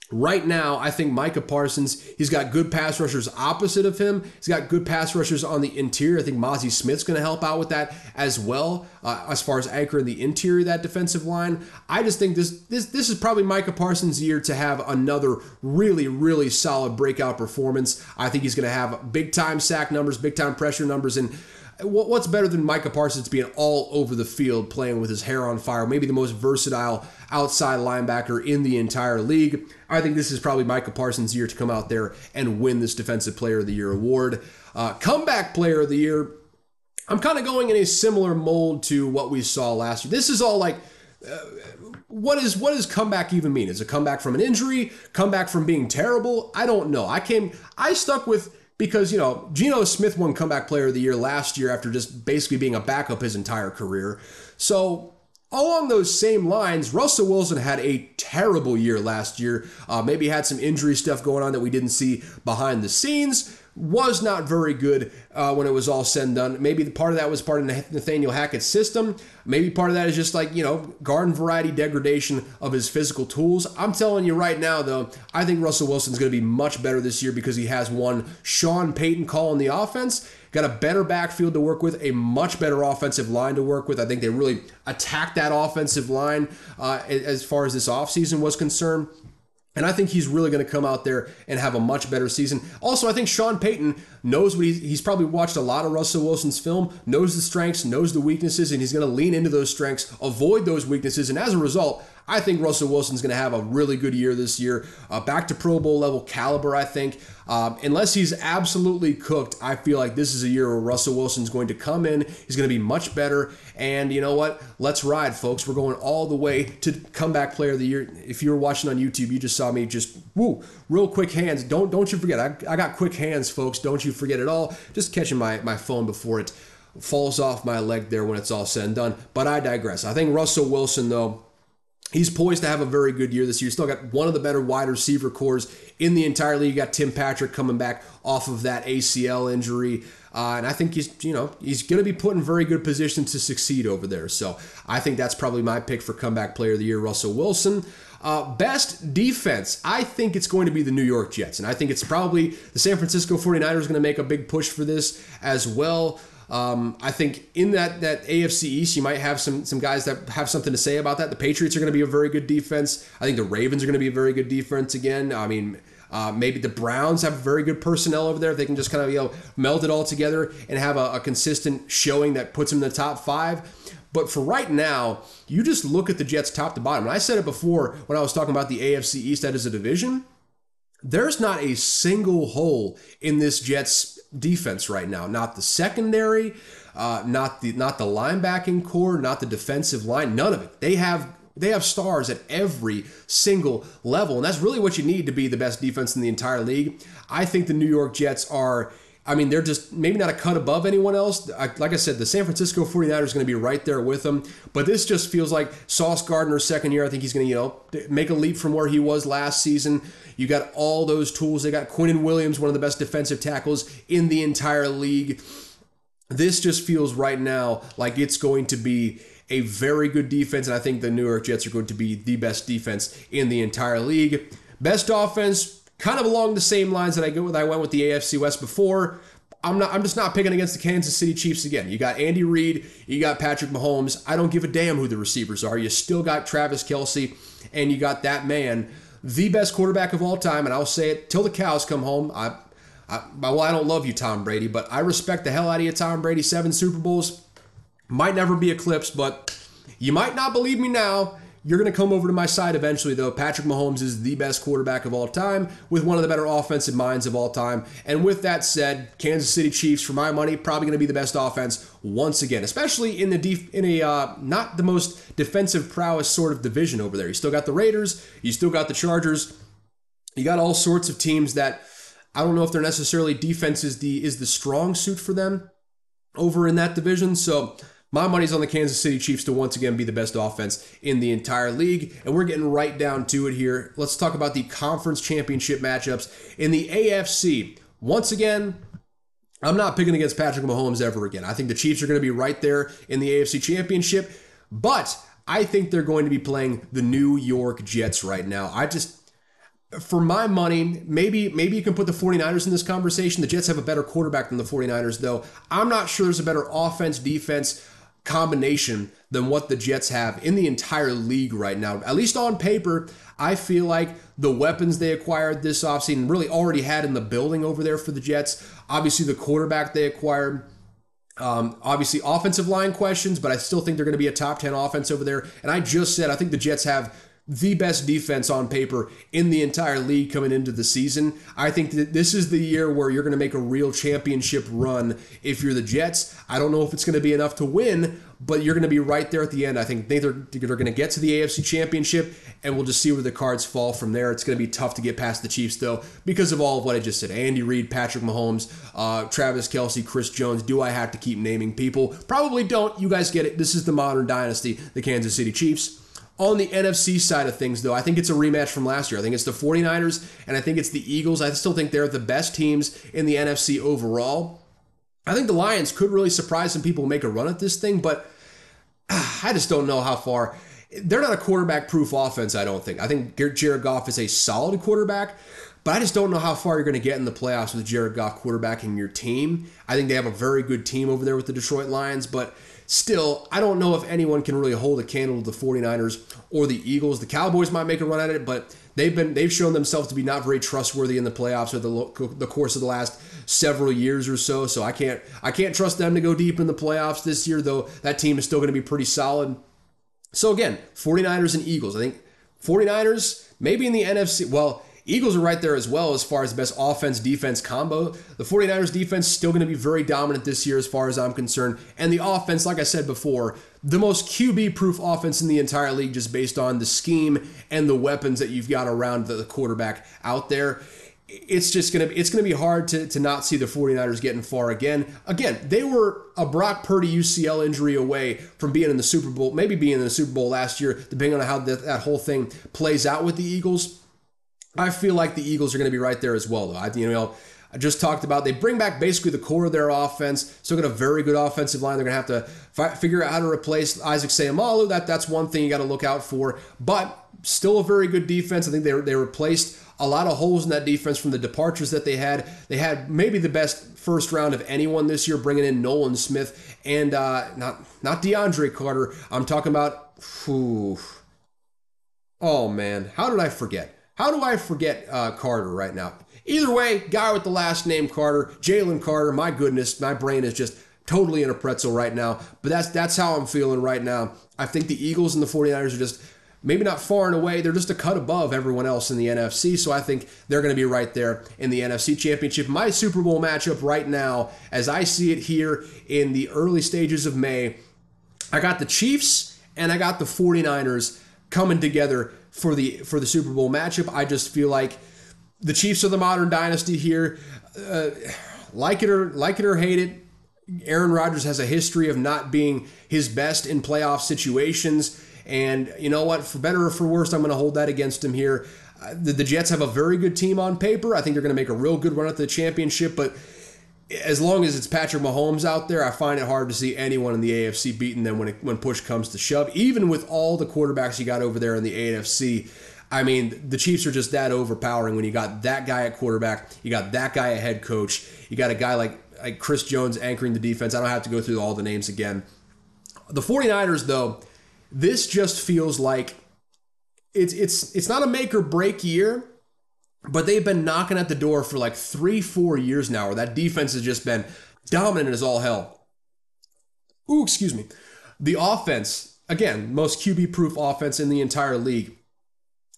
Right now, I think Micah Parsons, he's got good pass rushers opposite of him. He's got good pass rushers on the interior. I think Mazi Smith's going to help out with that as well, uh, as far as anchoring the interior that defensive line. I just think this this this is probably Micah Parsons' year to have another really really solid breakout performance. I think he's going to have big time sack numbers, big time pressure numbers, and what's better than Micah Parsons being all over the field playing with his hair on fire? Maybe the most versatile outside linebacker in the entire league. I think this is probably Micah Parsons' year to come out there and win this Defensive Player of the Year award. Uh, comeback Player of the Year, I'm kind of going in a similar mold to what we saw last year. This is all like. Uh, what is what does comeback even mean? Is a comeback from an injury? Comeback from being terrible? I don't know. I came I stuck with because you know Geno Smith won comeback player of the year last year after just basically being a backup his entire career. So along those same lines, Russell Wilson had a terrible year last year. Uh, maybe had some injury stuff going on that we didn't see behind the scenes was not very good uh, when it was all said and done. Maybe part of that was part of Nathaniel Hackett's system. Maybe part of that is just like, you know, garden variety degradation of his physical tools. I'm telling you right now, though, I think Russell Wilson's going to be much better this year because he has one Sean Payton call in the offense, got a better backfield to work with, a much better offensive line to work with. I think they really attacked that offensive line uh, as far as this offseason was concerned. And I think he's really going to come out there and have a much better season. Also, I think Sean Payton knows what he's, he's probably watched a lot of Russell Wilson's film, knows the strengths, knows the weaknesses, and he's going to lean into those strengths, avoid those weaknesses. And as a result, I think Russell Wilson's going to have a really good year this year. Uh, back to Pro Bowl level caliber, I think. Um, unless he's absolutely cooked, I feel like this is a year where Russell Wilson's going to come in. He's going to be much better. And you know what? Let's ride, folks. We're going all the way to comeback player of the year. If you were watching on YouTube, you just saw me just woo, real quick hands. Don't don't you forget. I, I got quick hands, folks. Don't you forget it all. Just catching my, my phone before it falls off my leg there when it's all said and done. But I digress. I think Russell Wilson, though, He's poised to have a very good year this year. Still got one of the better wide receiver cores in the entire league. You got Tim Patrick coming back off of that ACL injury. Uh, and I think he's, you know, he's going to be put in very good position to succeed over there. So I think that's probably my pick for comeback player of the year, Russell Wilson. Uh, best defense, I think it's going to be the New York Jets. And I think it's probably the San Francisco 49ers going to make a big push for this as well. Um, I think in that that AFC East, you might have some some guys that have something to say about that. The Patriots are going to be a very good defense. I think the Ravens are going to be a very good defense again. I mean. Uh, maybe the Browns have very good personnel over there. They can just kind of you know meld it all together and have a, a consistent showing that puts them in the top five. But for right now, you just look at the Jets top to bottom. And I said it before when I was talking about the AFC East that is a division. There's not a single hole in this Jets defense right now. Not the secondary, uh, not the not the linebacking core, not the defensive line. None of it. They have they have stars at every single level, and that's really what you need to be the best defense in the entire league. I think the New York Jets are. I mean, they're just maybe not a cut above anyone else. I, like I said, the San Francisco 49ers is going to be right there with them. But this just feels like Sauce Gardner's second year. I think he's going to, you know, make a leap from where he was last season. You got all those tools. They got Quinnen Williams, one of the best defensive tackles in the entire league. this just feels right now like it's going to be a very good defense, and I think the New York Jets are going to be the best defense in the entire league. Best offense, kind of along the same lines that I go with. I went with the AFC West before. I'm not. I'm just not picking against the Kansas City Chiefs again. You got Andy Reid, you got Patrick Mahomes. I don't give a damn who the receivers are. You still got Travis Kelce and you got that man, the best quarterback of all time. And I'll say it till the cows come home. I, I well, I don't love you, Tom Brady, but I respect the hell out of you, Tom Brady. Seven Super Bowls might never be eclipsed, but you might not believe me now. You're going to come over to my side eventually, though. Patrick Mahomes is the best quarterback of all time with one of the better offensive minds of all time. And with that said, Kansas City Chiefs, for my money, probably going to be the best offense once again, especially in the def- in a uh, not the most defensive prowess sort of division over there. You still got the Raiders, you still got the Chargers, you got all sorts of teams that I don't know if they're necessarily defense is the is the strong suit for them over in that division. So my money's on the Kansas City Chiefs to once again be the best offense in the entire league. And we're getting right down to it here. Let's talk about the conference championship matchups in the AFC. Once again, I'm not picking against Patrick Mahomes ever again. I think the Chiefs are going to be right there in the AFC championship, but I think they're going to be playing the New York Jets right now. I just for my money, maybe maybe you can put the 49ers in this conversation. The Jets have a better quarterback than the 49ers, though. I'm not sure there's a better offense, defense, combination than what the Jets have in the entire league right now. At least on paper, I feel like the weapons they acquired this offseason really already had in the building over there for the Jets. Obviously, the quarterback they acquired. Um, obviously, offensive line questions, but I still think they're going to be a top 10 offense over there. And I just said I think the Jets have the best defense on paper in the entire league coming into the season. I think that this is the year where you're going to make a real championship run if you're the Jets. I don't know if it's going to be enough to win, but you're going to be right there at the end. I think they're, they're going to get to the AFC championship, and we'll just see where the cards fall from there. It's going to be tough to get past the Chiefs, though, because of all of what I just said Andy Reid, Patrick Mahomes, uh, Travis Kelce, Chris Jones. Do I have to keep naming people? Probably don't. You guys get it. This is the modern dynasty, the Kansas City Chiefs. On the NFC side of things, though, I think it's a rematch from last year. I think it's the 49ers and I think it's the Eagles. I still think they're the best teams in the NFC overall. I think the Lions could really surprise some people make a run at this thing, but I just don't know how far. They're not a quarterback proof offense, I don't think. I think Jared Goff is a solid quarterback, but I just don't know how far you're going to get in the playoffs with Jared Goff quarterbacking your team. I think they have a very good team over there with the Detroit Lions, but Still, I don't know if anyone can really hold a candle to the 49ers or the Eagles. The Cowboys might make a run at it, but they've been they've shown themselves to be not very trustworthy in the playoffs over the, the course of the last several years or so. So I can't I can't trust them to go deep in the playoffs this year, though that team is still going to be pretty solid. So again, 49ers and Eagles. I think 49ers maybe in the NFC. Well, Eagles are right there as well as far as best offense defense combo. The 49ers defense still going to be very dominant this year as far as I'm concerned. And the offense, like I said before, the most QB proof offense in the entire league just based on the scheme and the weapons that you've got around the quarterback out there. It's just gonna it's gonna be hard to, to not see the 49ers getting far again. Again, they were a Brock Purdy UCL injury away from being in the Super Bowl, maybe being in the Super Bowl last year, depending on how that, that whole thing plays out with the Eagles. I feel like the Eagles are going to be right there as well, though. I, you know, I just talked about they bring back basically the core of their offense. Still got a very good offensive line. They're going to have to fi- figure out how to replace Isaac Seumalo. That that's one thing you got to look out for. But still a very good defense. I think they they replaced a lot of holes in that defense from the departures that they had. They had maybe the best first round of anyone this year, bringing in Nolan Smith and uh, not not DeAndre Carter. I'm talking about. Whew, oh man, how did I forget? How do I forget uh, Carter right now? Either way, guy with the last name Carter, Jalen Carter. My goodness, my brain is just totally in a pretzel right now. But that's that's how I'm feeling right now. I think the Eagles and the 49ers are just maybe not far and away. They're just a cut above everyone else in the NFC. So I think they're going to be right there in the NFC Championship. My Super Bowl matchup right now, as I see it here in the early stages of May, I got the Chiefs and I got the 49ers coming together for the for the Super Bowl matchup. I just feel like the Chiefs are the modern dynasty here. Uh, like it or like it or hate it, Aaron Rodgers has a history of not being his best in playoff situations. And you know what? For better or for worse, I'm going to hold that against him here. Uh, the, the Jets have a very good team on paper. I think they're going to make a real good run at the championship, but as long as it's Patrick Mahomes out there, I find it hard to see anyone in the AFC beating them when it, when push comes to shove. Even with all the quarterbacks you got over there in the AFC, I mean, the Chiefs are just that overpowering when you got that guy at quarterback, you got that guy at head coach, you got a guy like, like Chris Jones anchoring the defense. I don't have to go through all the names again. The 49ers, though, this just feels like it's it's it's not a make or break year, but they've been knocking at the door for like three, four years now, where that defense has just been dominant as all hell. Ooh, excuse me. The offense, again, most QB proof offense in the entire league.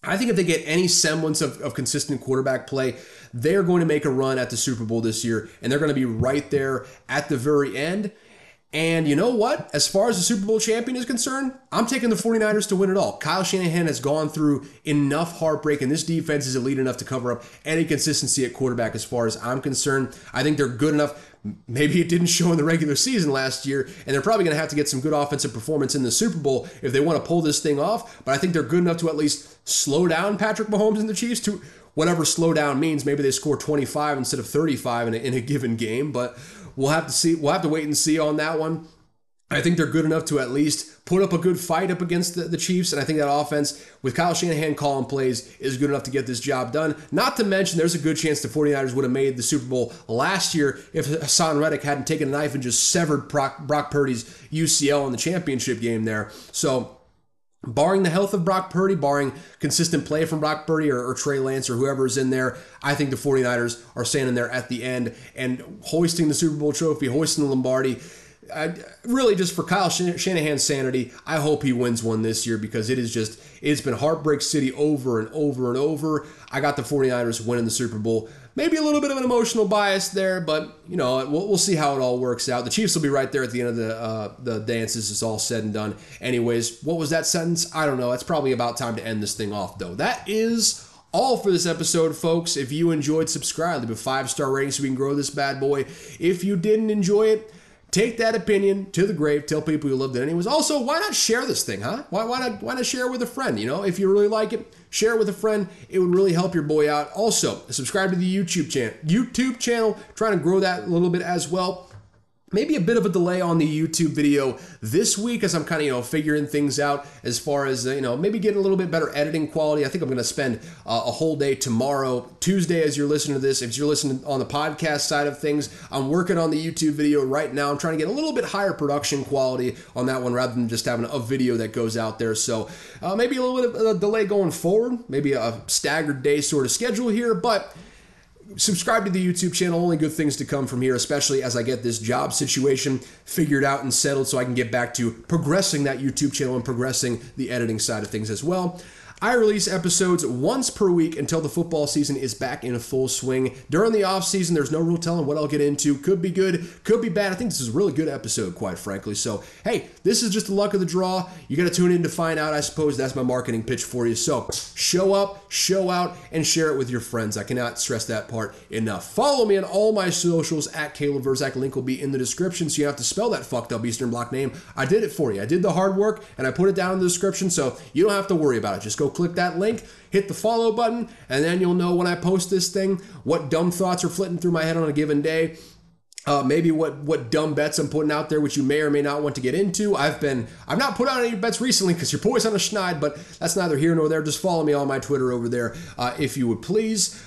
I think if they get any semblance of, of consistent quarterback play, they're going to make a run at the Super Bowl this year, and they're going to be right there at the very end. And you know what? As far as the Super Bowl champion is concerned, I'm taking the 49ers to win it all. Kyle Shanahan has gone through enough heartbreak, and this defense is elite enough to cover up any consistency at quarterback as far as I'm concerned. I think they're good enough. Maybe it didn't show in the regular season last year, and they're probably going to have to get some good offensive performance in the Super Bowl if they want to pull this thing off. But I think they're good enough to at least slow down Patrick Mahomes and the Chiefs to whatever slow down means. Maybe they score 25 instead of 35 in a, in a given game, but We'll have to see. We'll have to wait and see on that one. I think they're good enough to at least put up a good fight up against the, the, Chiefs. And I think that offense, with Kyle Shanahan calling plays, is good enough to get this job done. Not to mention, there's a good chance the 49ers would have made the Super Bowl last year if Haason Reddick hadn't taken a knife and just severed Brock, Brock Purdy's UCL in the championship game there. So Barring the health of Brock Purdy, barring consistent play from Brock Purdy or, or, Trey Lance or whoever is in there, I think the 49ers are standing there at the end and hoisting the Super Bowl trophy, hoisting the Lombardi. I, really, just for Kyle Shanahan's sanity, I hope he wins one this year because it is just, it's been Heartbreak City over and over and over. I got the 49ers winning the Super Bowl. Maybe a little bit of an emotional bias there, but you know we'll, we'll see how it all works out. The Chiefs will be right there at the end of the uh, the dances. It's all said and done. Anyways, what was that sentence? I don't know. It's probably about time to end this thing off, though. That is all for this episode, folks. If you enjoyed, subscribe, leave a five star rating so we can grow this bad boy. If you didn't enjoy it, take that opinion to the grave. Tell people you loved it anyways. Also, why not share this thing, huh? Why, why not why not share it with a friend? You know, if you really like it, share it with a friend. It would really help your boy out. Also, subscribe to the YouTube channel. YouTube channel, trying to grow that a little bit as well maybe a bit of a delay on the YouTube video this week as I'm kind of, you know, figuring things out as far as, you know, maybe getting a little bit better editing quality. I think I'm going to spend uh, a whole day tomorrow, Tuesday, as you're listening to this. If you're listening on the podcast side of things, I'm working on the YouTube video right now. I'm trying to get a little bit higher production quality on that one rather than just having a video that goes out there. So uh, maybe a little bit of a delay going forward, maybe a staggered day sort of schedule here, but subscribe to the YouTube channel. Only good things to come from here, especially as I get this job situation figured out and settled so I can get back to progressing that YouTube channel and progressing the editing side of things as well. I release episodes once per week until the football season is back in a full swing. During the off season, there's no real telling what I'll get into. Could be good, could be bad. I think this is a really good episode, quite frankly. So, hey, this is just the luck of the draw. You got to tune in to find out. I suppose that's my marketing pitch for you. So, show up, show out, and share it with your friends. I cannot stress that part enough. Follow me on all my socials at Caleb Vrzak. Link will be in the description, so you have to spell that fucked up Eastern Bloc name. I did it for you. I did the hard work, and I put it down in the description, so you don't have to worry about it. Just go click that link, hit the follow button, and then you'll know when I post this thing what dumb thoughts are flitting through my head on a given day. Uh, maybe what what dumb bets I'm putting out there, which you may or may not want to get into. I've been I've not put out any bets recently because your boy's on a schneid, but that's neither here nor there. Just follow me on my Twitter over there, uh, if you would please.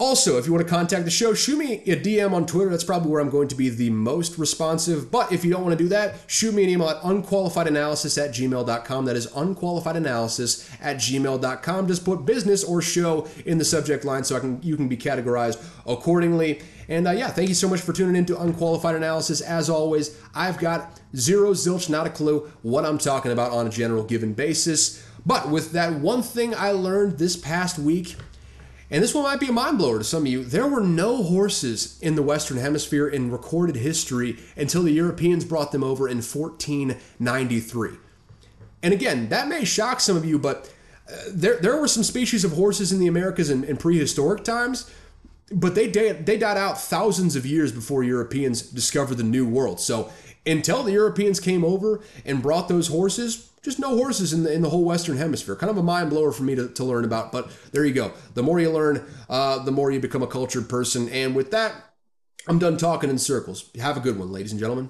Also, if you want to contact the show, shoot me a DM on Twitter. That's probably where I'm going to be the most responsive. But if you don't want to do that, shoot me an email at unqualifiedanalysis at gmail.com. That is unqualifiedanalysis at gmail.com. Just put business or show in the subject line so I can you can be categorized accordingly. And uh, yeah, thank you so much for tuning in to Unqualified Analysis. As always, I've got zero zilch, not a clue what I'm talking about on a general given basis. But with that one thing I learned this past week, and this one might be a mind blower to some of you. There were no horses in the Western Hemisphere in recorded history until the Europeans brought them over in 1493. And again, that may shock some of you, but uh, there, there were some species of horses in the Americas in, in prehistoric times, but they, they died out thousands of years before Europeans discovered the New World. So until the Europeans came over and brought those horses, just no horses in the in the whole Western Hemisphere. Kind of a mind blower for me to, to learn about, but there you go. The more you learn, uh, the more you become a cultured person. And with that, I'm done talking in circles. Have a good one, ladies and gentlemen.